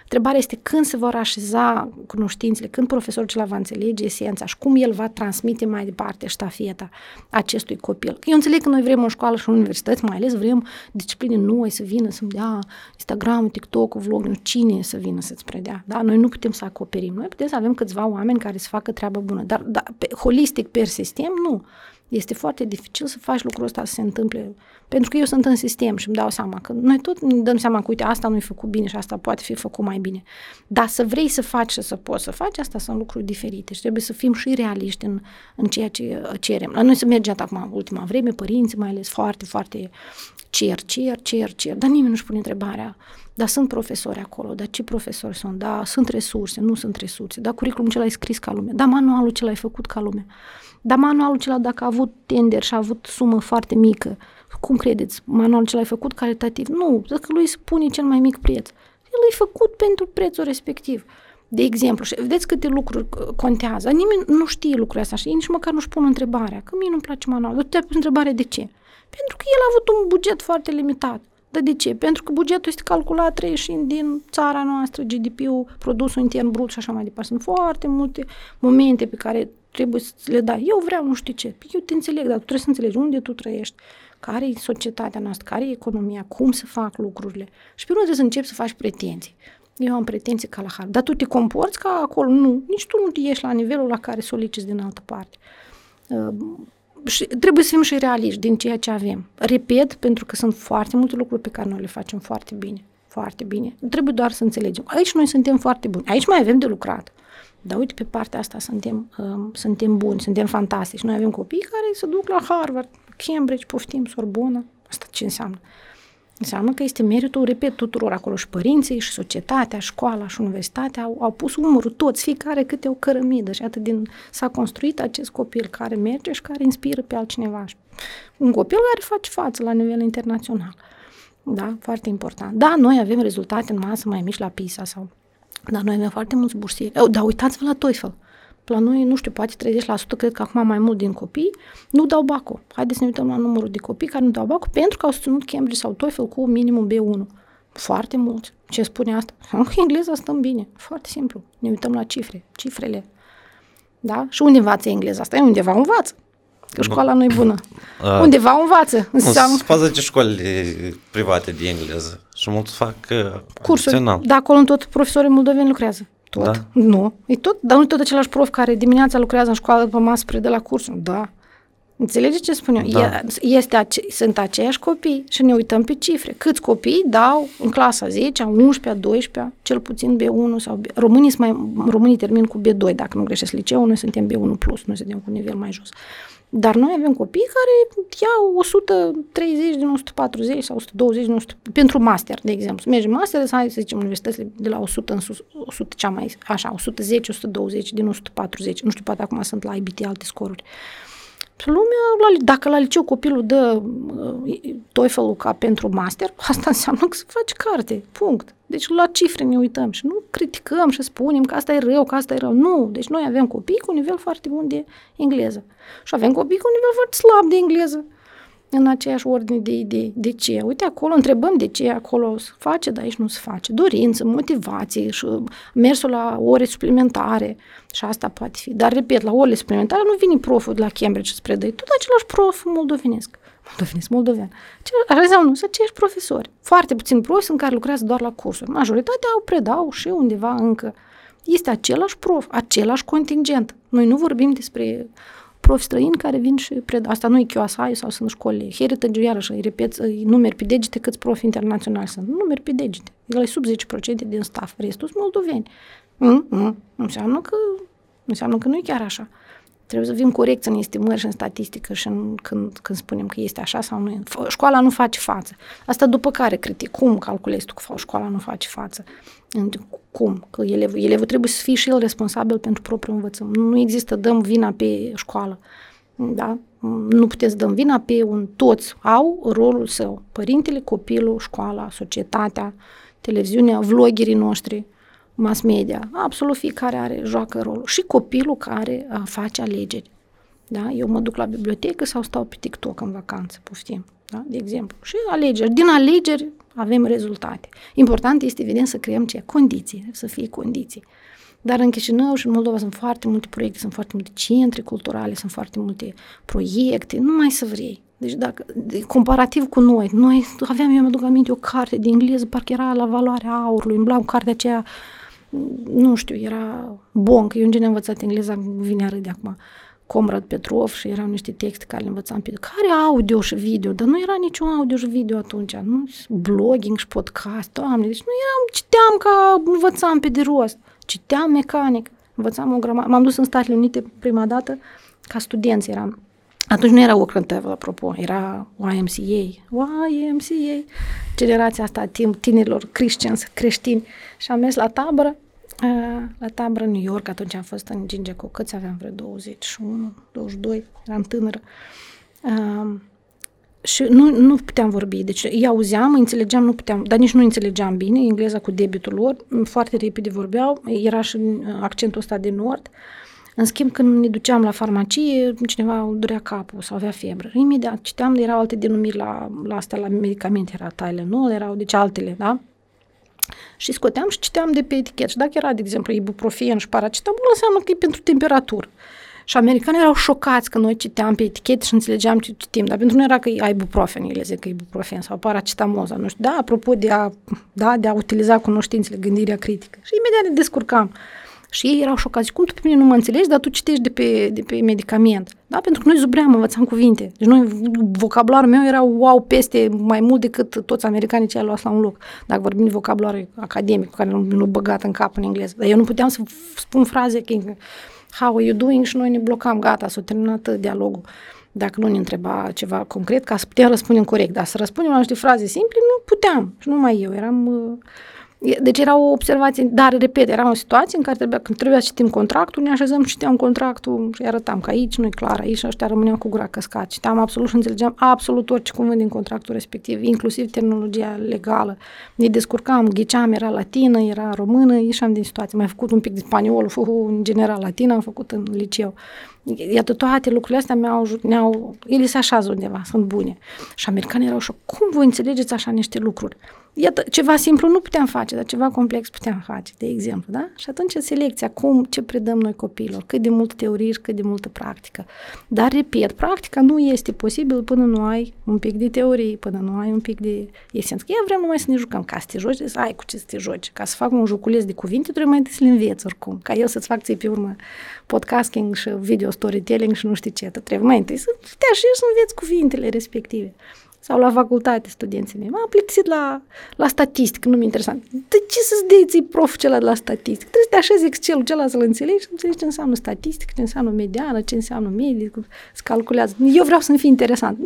S1: Întrebarea este când se vor așeza cunoștințele, când profesorul acela va înțelege esența și cum el va transmite mai departe ștafeta acestui copil. Eu înțeleg că noi vrem o școală și universități, mai ales vrem discipline noi să vină, să-mi dea Instagram, TikTok, vlog, nu cine să vină să-ți predea. Da? Noi nu putem să acoperim. Noi putem să avem câțiva oameni care să facă treabă bună, dar da, pe, holistic, per sistem, nu. Este foarte dificil să faci lucrul ăsta să se întâmple, pentru că eu sunt în sistem și îmi dau seama că noi tot ne dăm seama că, uite, asta nu-i făcut bine și asta poate fi făcut mai bine. Dar să vrei să faci și să poți să faci, asta sunt lucruri diferite și trebuie să fim și realiști în, în ceea ce uh, cerem. La noi se merge acum, în ultima vreme, părinții mai ales foarte, foarte cer, cer, cer, cer, dar nimeni nu-și pune întrebarea, dar sunt profesori acolo, dar ce profesori sunt, da, sunt resurse, nu sunt resurse, da, curriculumul ce l-ai scris ca lume, da, manualul ce l-ai făcut ca lume. Dar manualul acela, dacă a avut tender și a avut sumă foarte mică, cum credeți? Manualul ce l-ai făcut calitativ? Nu, dacă lui spune cel mai mic preț. El e făcut pentru prețul respectiv. De exemplu, și vedeți câte lucruri contează. Nimeni nu știe lucrurile astea și nici măcar nu-și pun întrebarea. Că mie nu-mi place manualul. Tu te-ai pus întrebarea de ce? Pentru că el a avut un buget foarte limitat. Dar de ce? Pentru că bugetul este calculat reieșind din țara noastră, GDP-ul, produsul intern brut și așa mai departe. Sunt foarte multe momente pe care trebuie să le dai. Eu vreau nu știu ce. Eu te înțeleg, dar tu trebuie să înțelegi unde tu trăiești, care e societatea noastră, care e economia, cum să fac lucrurile. Și pe urmă trebuie să începi să faci pretenții. Eu am pretenții ca la har. Dar tu te comporți ca acolo? Nu. Nici tu nu te ieși la nivelul la care soliciți din altă parte. Uh, și trebuie să fim și realiști din ceea ce avem. Repet, pentru că sunt foarte multe lucruri pe care noi le facem foarte bine. Foarte bine. Trebuie doar să înțelegem. Aici noi suntem foarte buni. Aici mai avem de lucrat. Dar uite, pe partea asta suntem, uh, suntem buni, suntem fantastici. Noi avem copii care se duc la Harvard, Cambridge, poftim, Sorbona. Asta ce înseamnă? Înseamnă că este meritul, repet, tuturor acolo și părinții, și societatea, școala și universitatea au, au pus umărul toți, fiecare câte o cărămidă și atât din s-a construit acest copil care merge și care inspiră pe altcineva. Un copil care face față la nivel internațional. Da, foarte important. Da, noi avem rezultate în masă mai mici la PISA sau dar noi avem foarte mulți bursieri. Oh, dar uitați-vă la TOEFL. La noi, nu știu, poate 30%, cred că acum mai mult din copii, nu dau bacul. Haideți să ne uităm la numărul de copii care nu dau bacul pentru că au susținut Cambridge sau TOEFL cu minimum B1. Foarte mulți. Ce spune asta? În engleza stăm bine. Foarte simplu. Ne uităm la cifre. Cifrele. Da? Și unde învață engleza? Asta e undeva învață. Că școala nu e bună. A, Undeva învață.
S2: Înseamnă... Sunt ce școli private de engleză și mulți fac uh, Cursuri.
S1: Da, acolo în tot profesorii moldoveni lucrează. Tot? Da? Nu. E tot, dar nu e tot același prof care dimineața lucrează în școală după masă predă la cursuri. Da. Înțelegeți ce spun eu? Da. Este ace- sunt aceiași copii și ne uităm pe cifre. Câți copii dau în clasa 10, 11, 12, cel puțin B1 sau B... Românii, mai, românii termin cu B2, dacă nu greșesc liceul, noi suntem B1+, plus, noi suntem cu nivel mai jos. Dar noi avem copii care iau 130 din 140 sau 120 din 100, pentru master, de exemplu. Să mergem master, să, hai, să zicem, universitățile de la 100 în sus, 100 cea mai, așa, 110, 120 din 140. Nu știu, poate acum sunt la IBT alte scoruri. Lumea, la, dacă la liceu copilul dă uh, TOEFL-ul ca pentru master, asta înseamnă că se face carte, punct. Deci la cifre ne uităm și nu criticăm și spunem că asta e rău, că asta e rău. Nu, deci noi avem copii cu un nivel foarte bun de engleză și avem copii cu un nivel foarte slab de engleză în aceeași ordine de idei. De ce? Uite, acolo întrebăm de ce acolo se face, dar aici nu se face. Dorință, motivație și mersul la ore suplimentare și asta poate fi. Dar, repet, la orele suplimentare nu vine proful de la Cambridge să predă. Tot același prof moldovenesc. Moldovenesc, moldovean. Așa înseamnă, sunt aceiași profesori. Foarte puțin profi sunt care lucrează doar la cursuri. Majoritatea au predau și undeva încă. Este același prof, același contingent. Noi nu vorbim despre profi străini care vin și predă. Asta nu e QSI sau sunt școlile. Heritage, iarăși, îi repet, îi numeri pe degete câți profi internaționali sunt. Numeri pe degete. El e sub 10% din staff. Restul sunt moldoveni. Mm-mm. Înseamnă că, înseamnă că nu e chiar așa. Trebuie să fim corecți în estimări și în statistică și în, când, când spunem că este așa sau nu. Școala nu face față. Asta după care critic. Cum calculezi tu că școala nu face față? Cum? Că elevul, elevul trebuie să fie și el responsabil pentru propriul învățământ. Nu există dăm vina pe școală. Da? Nu puteți dăm vina pe un... Toți au rolul său. Părintele, copilul, școala, societatea, televiziunea, vloggerii noștri, mass media. Absolut fiecare are, joacă rolul. Și copilul care a, face alegeri. Da? Eu mă duc la bibliotecă sau stau pe TikTok în vacanță, poftim. Da? De exemplu. Și alegeri. Din alegeri avem rezultate. Important este, evident, să creăm ce? Condiții, să fie condiții. Dar în Chișinău și în Moldova sunt foarte multe proiecte, sunt foarte multe centre culturale, sunt foarte multe proiecte, nu mai să vrei. Deci dacă, comparativ cu noi, noi aveam, eu mi-aduc aminte, o carte de engleză, parcă era la valoarea aurului, îmi blau cartea aceea, nu știu, era bon, că eu în genere am învățat engleza, vine a râde acum. Comrad Petrov și erau niște texte care le învățam pe care audio și video, dar nu era niciun audio și video atunci, nu? Blogging și podcast, doamne, deci nu eram, citeam ca învățam pe de rost, citeam mecanic, învățam o grămadă, m-am dus în Statele Unite prima dată ca studenți eram. Atunci nu era Walker Tevel, apropo, era YMCA, YMCA, generația asta tinerilor Christians, creștini și am mers la tabără la tabără în New York, atunci am fost în Gingeco, câți aveam vreo 21, 22, eram tânără. Uh, și nu, nu puteam vorbi, deci îi auzeam, înțelegeam, nu puteam, dar nici nu înțelegeam bine engleza cu debitul lor, foarte repede vorbeau, era și accentul ăsta de nord. În schimb, când ne duceam la farmacie, cineva durea capul sau avea febră. Imediat citeam, erau alte denumiri la, la astea, la medicamente, era Tylenol, erau deci altele, da? Și scoteam și citeam de pe etichet. Și dacă era, de exemplu, ibuprofen și paracetamol, înseamnă că e pentru temperatură. Și americanii erau șocați că noi citeam pe etichete și înțelegeam ce citim, dar pentru noi era că e ibuprofen, ele zic că e ibuprofen sau paracetamol sau nu știu. Da, apropo de a, da, de a utiliza cunoștințele, gândirea critică. Și imediat ne descurcam. Și ei erau șocați. Cum tu pe mine nu mă înțelegi, dar tu citești de pe, de pe medicament. Da? Pentru că noi zubream, învățam cuvinte. Deci noi, vocabularul meu era wow peste mai mult decât toți americanii ce ai luat la un loc. Dacă vorbim de vocabular academic, care nu, nu băgat în cap în engleză. Dar eu nu puteam să spun fraze că how are you doing și noi ne blocam, gata, s-a terminat dialogul. Dacă nu ne întreba ceva concret, ca să putem răspunde corect. Dar să răspundem la niște fraze simple, nu puteam. Și numai eu eram... Uh, deci era o observație, dar, repet, era o situație în care trebuia, când trebuia să citim contractul, ne așezăm și citeam contractul și arătam că aici nu e clar, aici ăștia rămâneau cu gura căscat. Citeam absolut și înțelegeam absolut orice cuvânt din contractul respectiv, inclusiv terminologia legală. Ne descurcam, ghiceam, era latină, era română, ieșeam din situație. Mai făcut un pic de spaniol, în general latină, am făcut în liceu. Iată, toate lucrurile astea mi-au, ne-au, ele se așează undeva, sunt bune. Și americanii erau și cum voi înțelegeți așa niște lucruri? Iată, ceva simplu nu puteam face, dar ceva complex puteam face, de exemplu, da? Și atunci selecția, cum, ce predăm noi copiilor, cât de mult teorie și cât de multă practică. Dar, repet, practica nu este posibil până nu ai un pic de teorie, până nu ai un pic de esență. Că vrem numai să ne jucăm, ca să te joci, să ai cu ce să te joci. Ca să fac un joculeț de cuvinte, trebuie mai întâi să le înveți oricum. Ca eu să-ți fac ție pe urmă podcasting și video storytelling și nu știu ce, trebuie mai întâi să te așezi să înveți cuvintele respective sau la facultate studenții mei. M-am plictisit la, la statistică, nu mi interesant. De ce să-ți dei ții prof celălalt la statistică? Trebuie să te așezi Excel-ul celălalt să-l înțelegi și înțelegi ce înseamnă statistică, ce înseamnă mediană, ce înseamnă medie, să calculează. Eu vreau să-mi fie interesant.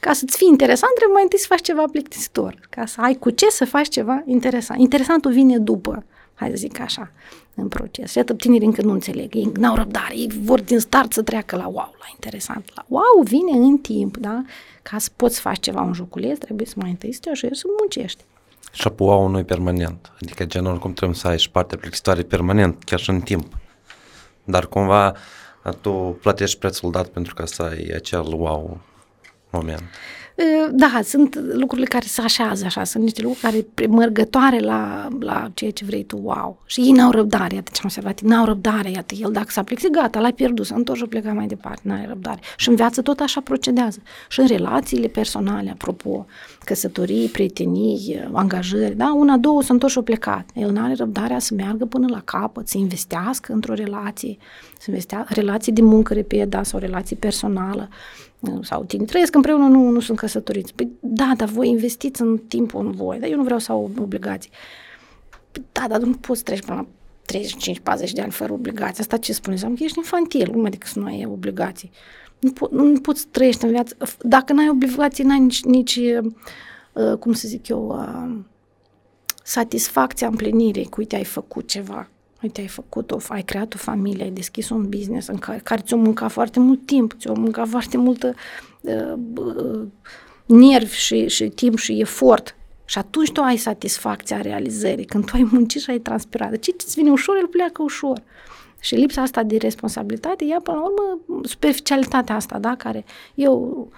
S1: Ca să-ți fie interesant, trebuie mai întâi să faci ceva plictisitor. Ca să ai cu ce să faci ceva interesant. Interesantul vine după. hai să zic așa, în proces. Și atât tinerii încă nu înțeleg, ei n-au răbdare, ei vor din start să treacă la wow, la interesant. La wow vine în timp, da? Ca să poți să faci ceva un joculeț, trebuie să mai întâi să te așezi să muncești.
S2: Și wow nu e permanent, adică genul cum trebuie să ai și partea plictisitoare permanent, chiar și în timp. Dar cumva tu plătești prețul dat pentru ca să ai acel wow moment.
S1: Da, sunt lucrurile care se așează așa, sunt niște lucruri care mărgătoare la, la ceea ce vrei tu, wow. Și ei n-au răbdare, iată ce am observat, n-au răbdare, iată, el dacă s-a plexit, gata, l-ai pierdut, s-a întors și pleca mai departe, n-are răbdare. Și în viață tot așa procedează. Și în relațiile personale, apropo, căsătorii, prietenii, angajări, da, una, două, s-a întors și plecat. El n-are răbdarea să meargă până la capăt, să investească într-o relație, să investească, relații de muncă, repede, da, sau relații personală, sau tine trăiesc împreună, nu, nu sunt căsătoriți. Păi da, dar voi investiți în timpul în voi, dar eu nu vreau să au obligații. Păi, da, dar nu poți treci până la 35-40 de ani fără obligații. Asta ce spune? Înseamnă că ești infantil, cum adică să nu ai obligații. Nu, po- nu poți trăiești în viață. Dacă n-ai obligații, n-ai nici, nici uh, cum să zic eu, uh, satisfacția împlinirii cu uite, ai făcut ceva uite, ai făcut-o, ai creat o familie, ai deschis un business în care, care ți-o mânca foarte mult timp, ți-o mânca foarte multă uh, uh, nervi și, și timp și efort. Și atunci tu ai satisfacția realizării, când tu ai muncit și ai transpirat. Deci ce îți vine ușor, el pleacă ușor. Și lipsa asta de responsabilitate ia până la urmă superficialitatea asta, da, care eu,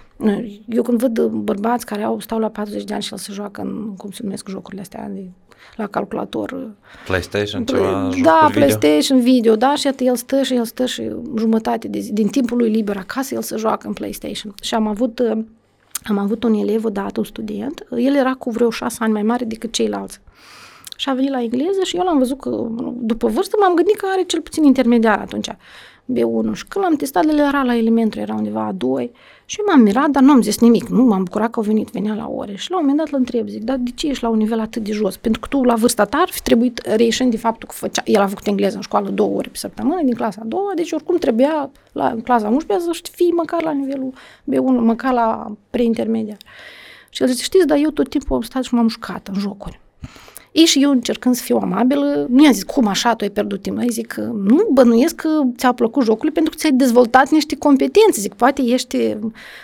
S1: eu când văd bărbați care au, stau la 40 de ani și el se joacă în, cum se numesc jocurile astea, de la calculator.
S2: PlayStation, ceva
S1: Da, PlayStation, video. video, da, și atât el stă și el stă și jumătate de zi, din timpul lui liber acasă, el se joacă în PlayStation. Și am avut, am avut un elev odată, un student, el era cu vreo șase ani mai mare decât ceilalți. Și a venit la engleză și eu l-am văzut că după vârstă m-am gândit că are cel puțin intermediar atunci. B1 și când l-am testat, el era la elementary, era undeva a 2 și m-am mirat, dar nu am zis nimic, nu m-am bucurat că au venit, venea la ore și la un moment dat îl întreb, zic, dar de ce ești la un nivel atât de jos? Pentru că tu la vârsta ta ar fi trebuit, reieșind de faptul că făcea, el a făcut engleză în școală două ore pe săptămână, din clasa a doua, deci oricum trebuia la în clasa 11 să fii măcar la nivelul B1, măcar la preintermediar. Și el zice, știți, dar eu tot timpul am stat și m-am jucat în jocuri. Ei și eu încercând să fiu amabilă, nu i-am zis, cum așa, tu ai pierdut timp? Îi zic că nu bănuiesc că ți-a plăcut jocul pentru că ți-ai dezvoltat niște competențe. Zic, poate ești,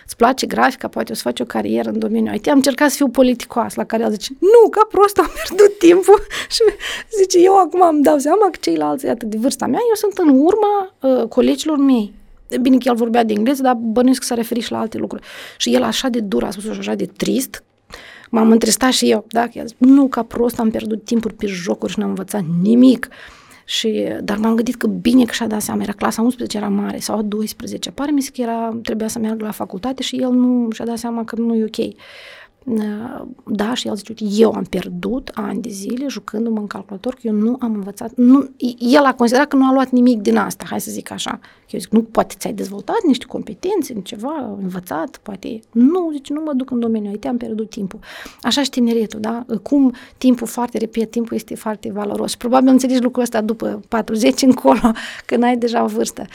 S1: îți place grafica, poate o să faci o carieră în domeniul IT. Am încercat să fiu politicoasă, la care el zice, nu, ca prost am pierdut timpul. și zice, eu acum îmi dau seama că ceilalți, atât de vârsta mea, eu sunt în urma uh, colegilor mei. Bine că el vorbea de engleză, dar bănuiesc că s-a referit și la alte lucruri. Și el așa de dur a spus așa de trist, M-am întristat și eu, da? Că zis, nu, ca prost am pierdut timpul pe jocuri și n-am învățat nimic. Și, dar m-am gândit că bine că și-a dat seama, era clasa 11, era mare, sau 12. Pare mi se că era, trebuia să meargă la facultate și el nu și-a dat seama că nu e ok. Da, și el zice, eu am pierdut ani de zile jucându-mă în calculator, că eu nu am învățat, nu, el a considerat că nu a luat nimic din asta, hai să zic așa. Eu zic, nu, poate ți-ai dezvoltat niște competențe, ceva, învățat, poate, nu, zice, nu mă duc în domeniul IT, am pierdut timpul. Așa și tineretul, da? Cum timpul foarte, repet, timpul este foarte valoros. Și probabil înțelegi lucrul ăsta după 40 încolo, când ai deja o vârstă.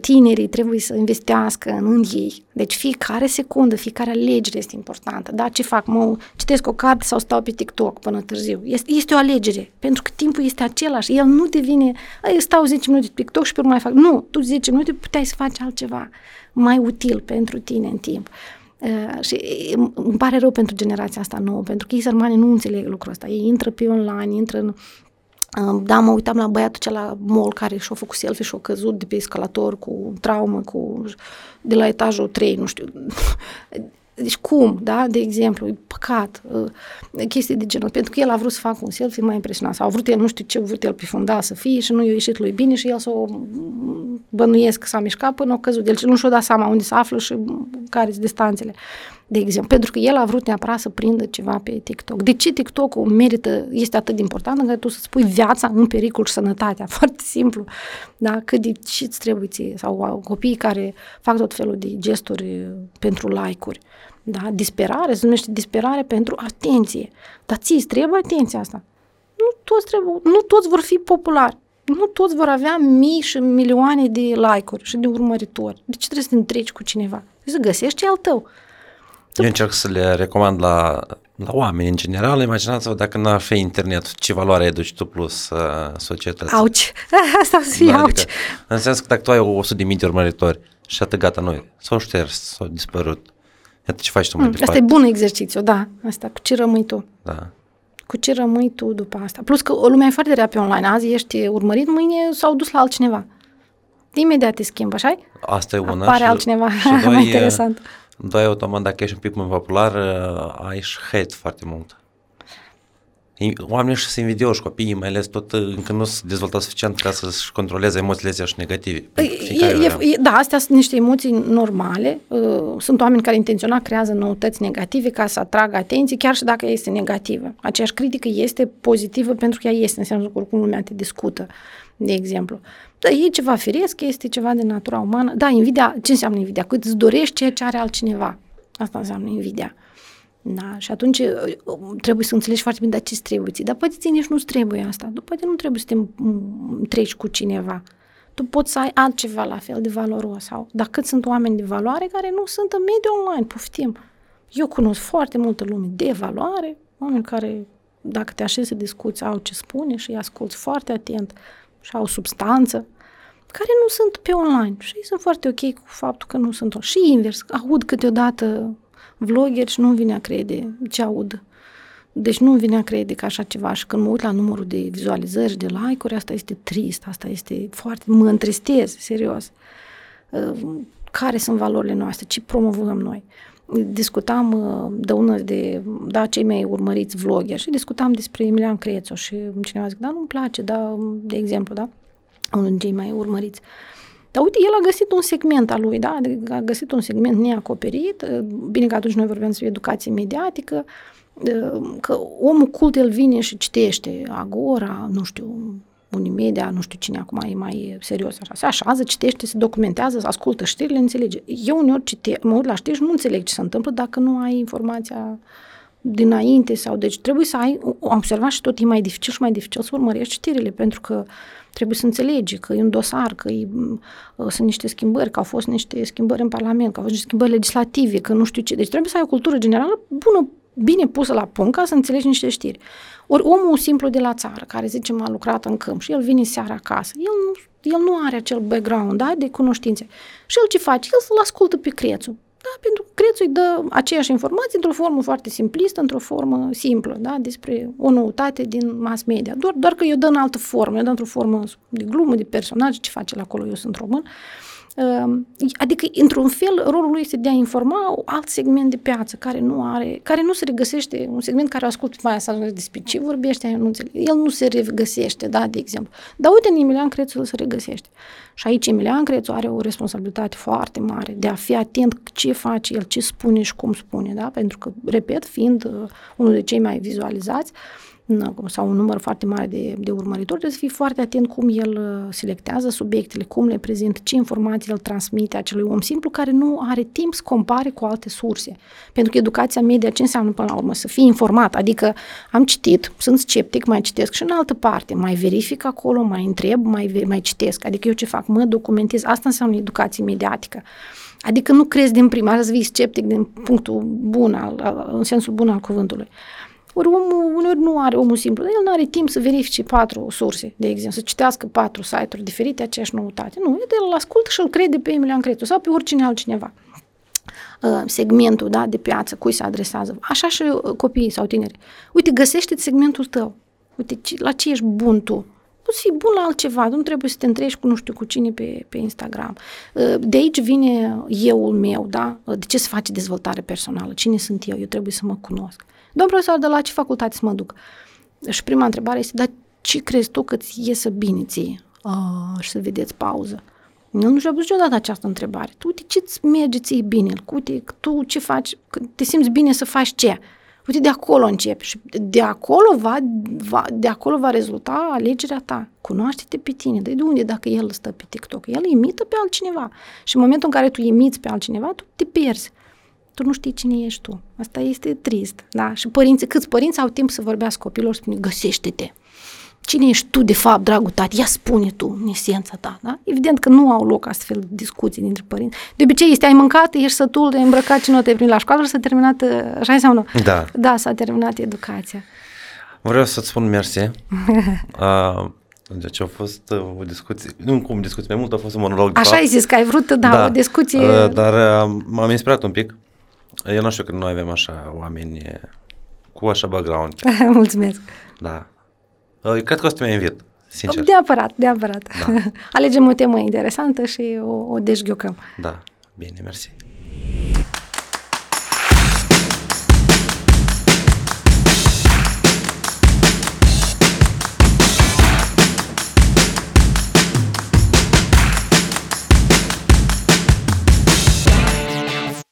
S1: Tinerii trebuie să investească în, în ei. Deci fiecare secundă, fiecare alegere este importantă, da? Ce fac? Mă citesc o carte sau stau pe TikTok până târziu. Este, este o alegere, pentru că timpul este același. El nu devine, eu stau 10 minute pe TikTok și pe urmă mai fac. Nu, tu 10 minute puteai să faci altceva mai util pentru tine în timp. Uh, și îmi pare rău pentru generația asta nouă, pentru că ei sărmani nu înțeleg lucrul ăsta. Ei intră pe online, intră în da, mă uitam la băiatul cel la mall care și-a făcut selfie și-a căzut de pe escalator cu traumă, cu, de la etajul 3, nu știu. Deci cum, da, de exemplu, e păcat, uh, chestii de genul, pentru că el a vrut să facă un selfie mai impresionant, sau a vrut el, nu știu ce, a vrut el pe fundal să fie și nu i-a ieșit lui bine și el să o bănuiesc că s-a mișcat până a căzut. El nu și-a dat seama unde se află și care sunt distanțele de exemplu, pentru că el a vrut neapărat să prindă ceva pe TikTok. De ce TikTok-ul merită, este atât de important încât tu să-ți pui viața în pericol și sănătatea, foarte simplu, da? Cât de ce îți trebuie ție, sau copiii care fac tot felul de gesturi pentru like-uri, da? Disperare, se numește disperare pentru atenție, dar ți trebuie atenția asta. Nu toți, trebuie, nu toți vor fi populari, nu toți vor avea mii și milioane de like-uri și de urmăritori. De ce trebuie să te întreci cu cineva? Trebuie să găsești al tău.
S2: Eu încerc să le recomand la la oameni în general, imaginați-vă dacă n-ar fi internet, ce valoare aduci tu plus uh, societății.
S1: Auci, asta o să fie
S2: Da,
S1: auci.
S2: adică, în sens că dacă tu ai 100 de mii de urmăritori și atât gata noi, s-au șters, s-au dispărut. Iată ce faci tu mai
S1: Mm,
S2: departe.
S1: Asta e bun exercițiu, da. Asta, cu ce rămâi tu?
S2: Da.
S1: Cu ce rămâi tu după asta? Plus că o lumea e foarte rea pe online. Azi ești urmărit, mâine s-au dus la altcineva. Imediat te schimbă, așa
S2: Asta e una.
S1: Apare
S2: și,
S1: altcineva
S2: și
S1: mai
S2: doi,
S1: interesant.
S2: Doi, automat, dacă ești un pic mai popular, uh, ai și hate foarte mult. I- Oamenii și sunt invidioși, copiii mai ales tot uh, încă nu sunt dezvoltați suficient ca să-și controleze emoțiile astea și negative.
S1: Păi,
S2: Fiecare
S1: E,
S2: vrea.
S1: e, e, da, astea sunt niște emoții normale. Uh, Sunt oameni care intenționat creează noutăți negative ca să atragă atenție, chiar și dacă ea este negativă. Aceeași critică este pozitivă pentru că ea este, înseamnă că oricum lumea te discută, de exemplu. Da, e ceva firesc, este ceva de natura umană. Da, invidia, ce înseamnă invidia? Cât îți dorești ceea ce are altcineva. Asta înseamnă invidia. Da, și atunci uh, trebuie să înțelegi foarte bine, dar ce trebuie ție. Dar poate ție nici nu-ți trebuie asta. Tu poate nu trebuie să te m- treci cu cineva. Tu poți să ai altceva la fel de valoros. Sau, dar cât sunt oameni de valoare care nu sunt în mediul online, poftim. Eu cunosc foarte multă lume de valoare, oameni care, dacă te așezi să discuți, au ce spune și îi asculți foarte atent și au substanță, care nu sunt pe online și ei sunt foarte ok cu faptul că nu sunt online. Și invers, aud câteodată vloggeri și nu vine a crede ce aud. Deci nu vine a crede că așa ceva și când mă uit la numărul de vizualizări și de like-uri, asta este trist, asta este foarte, mă întristez, serios. Uh, Care sunt valorile noastre, ce promovăm noi? Discutam uh, de una de, da, cei mai urmăriți vloggeri și discutam despre Emilian Crețu și cineva zic, da, nu-mi place, da, de exemplu, da, unul din cei mai urmăriți. Dar uite, el a găsit un segment al lui, da? Adică a găsit un segment neacoperit. Bine că atunci noi vorbeam despre educație mediatică, că omul cult el vine și citește Agora, nu știu, Unimedia, nu știu cine acum e mai serios așa, se așează, citește, se documentează, ascultă știrile, înțelege. Eu uneori cite, mă uit la știri și nu înțeleg ce se întâmplă dacă nu ai informația dinainte sau deci trebuie să ai, am observat și tot e mai dificil și mai dificil să urmărești știrile pentru că trebuie să înțelegi că e un dosar, că e, sunt niște schimbări, că au fost niște schimbări în Parlament, că au fost niște schimbări legislative, că nu știu ce. Deci trebuie să ai o cultură generală bună, bine pusă la punct ca să înțelegi niște știri. Ori omul simplu de la țară, care zicem a lucrat în câmp și el vine seara acasă, el nu, el nu are acel background da, de cunoștințe. Și el ce face? El să-l ascultă pe crețul. Da, pentru că crețul îi dă aceeași informație într-o formă foarte simplistă, într-o formă simplă, da, despre o noutate din mass media. Doar, doar că eu dă în altă formă, eu dă într-o formă de glumă, de personaj, ce face la acolo, eu sunt român. Adică, într-un fel, rolul lui este de a informa alt segment de piață care nu are, care nu se regăsește, un segment care ascultă mai asta despre ce vorbește, nu înțeleg. El nu se regăsește, da, de exemplu. Dar uite, în Emilian Crețu se regăsește. Și aici Emilian Crețu are o responsabilitate foarte mare de a fi atent ce face el, ce spune și cum spune, da? Pentru că, repet, fiind uh, unul de cei mai vizualizați, sau un număr foarte mare de, de urmăritori, trebuie să fii foarte atent cum el selectează subiectele, cum le prezintă, ce informații el transmite acelui om simplu care nu are timp să compare cu alte surse. Pentru că educația media ce înseamnă până la urmă? Să fii informat, adică am citit, sunt sceptic, mai citesc și în altă parte, mai verific acolo, mai întreb, mai, mai citesc. Adică eu ce fac? Mă documentez. Asta înseamnă educație mediatică. Adică nu crezi din prima, să vii sceptic din punctul bun, al, în sensul bun al cuvântului. Ori omul uneori nu are, omul simplu, el nu are timp să verifice patru surse, de exemplu, să citească patru site-uri diferite aceeași noutate. Nu, el îl ascultă și îl crede pe Emilian Cretu sau pe oricine altcineva. Segmentul da, de piață, cui se adresează. Așa și copiii sau tineri. Uite, găsește segmentul tău. Uite, la ce ești bun tu? Poți fi bun la altceva, nu trebuie să te întrești cu nu știu cu cine pe, pe Instagram. De aici vine euul meu, da? De ce să faci dezvoltare personală? Cine sunt eu? Eu trebuie să mă cunosc. Domn profesor, de la ce facultate să mă duc? Și prima întrebare este, dar ce crezi tu că îți iesă bine ție? Oh, și să vedeți pauză. Eu nu și-a pus niciodată această întrebare. Tu, uite, ce-ți merge ție bine? Uite, tu ce faci? Te simți bine să faci ce? Uite, de acolo începi și de acolo va, va, de acolo va rezulta alegerea ta. Cunoaște-te pe tine. De unde dacă el stă pe TikTok? El imită pe altcineva. Și în momentul în care tu imiți pe altcineva, tu te pierzi tu nu știi cine ești tu. Asta este trist, da? Și părinții, câți părinți au timp să vorbească copilor, spune, găsește-te. cine ești tu de fapt, dragul tati, ia spune tu în esența ta, da? Evident că nu au loc astfel de discuții dintre părinți. De obicei este, ai mâncat, ești sătul, te-ai îmbrăcat, ce nu te prins la școală, s-a terminat, așa sau nu?
S2: Da.
S1: Da, s-a terminat educația.
S2: Vreau să-ți spun mersi. uh, deci a fost uh, o discuție, nu cum discuție, mai mult a fost un monolog. de
S1: Așa
S2: fapt.
S1: ai zis că ai vrut, da, da. o discuție...
S2: Uh, dar uh, m-am inspirat un pic. Eu nu știu că noi avem așa oameni uh, cu așa background.
S1: Mulțumesc.
S2: Da. Uh, cred că o să te mai invit, sincer.
S1: Neapărat, neapărat.
S2: Da.
S1: Alegem o temă interesantă și o, o deșghiocăm.
S2: Da. Bine, mersi.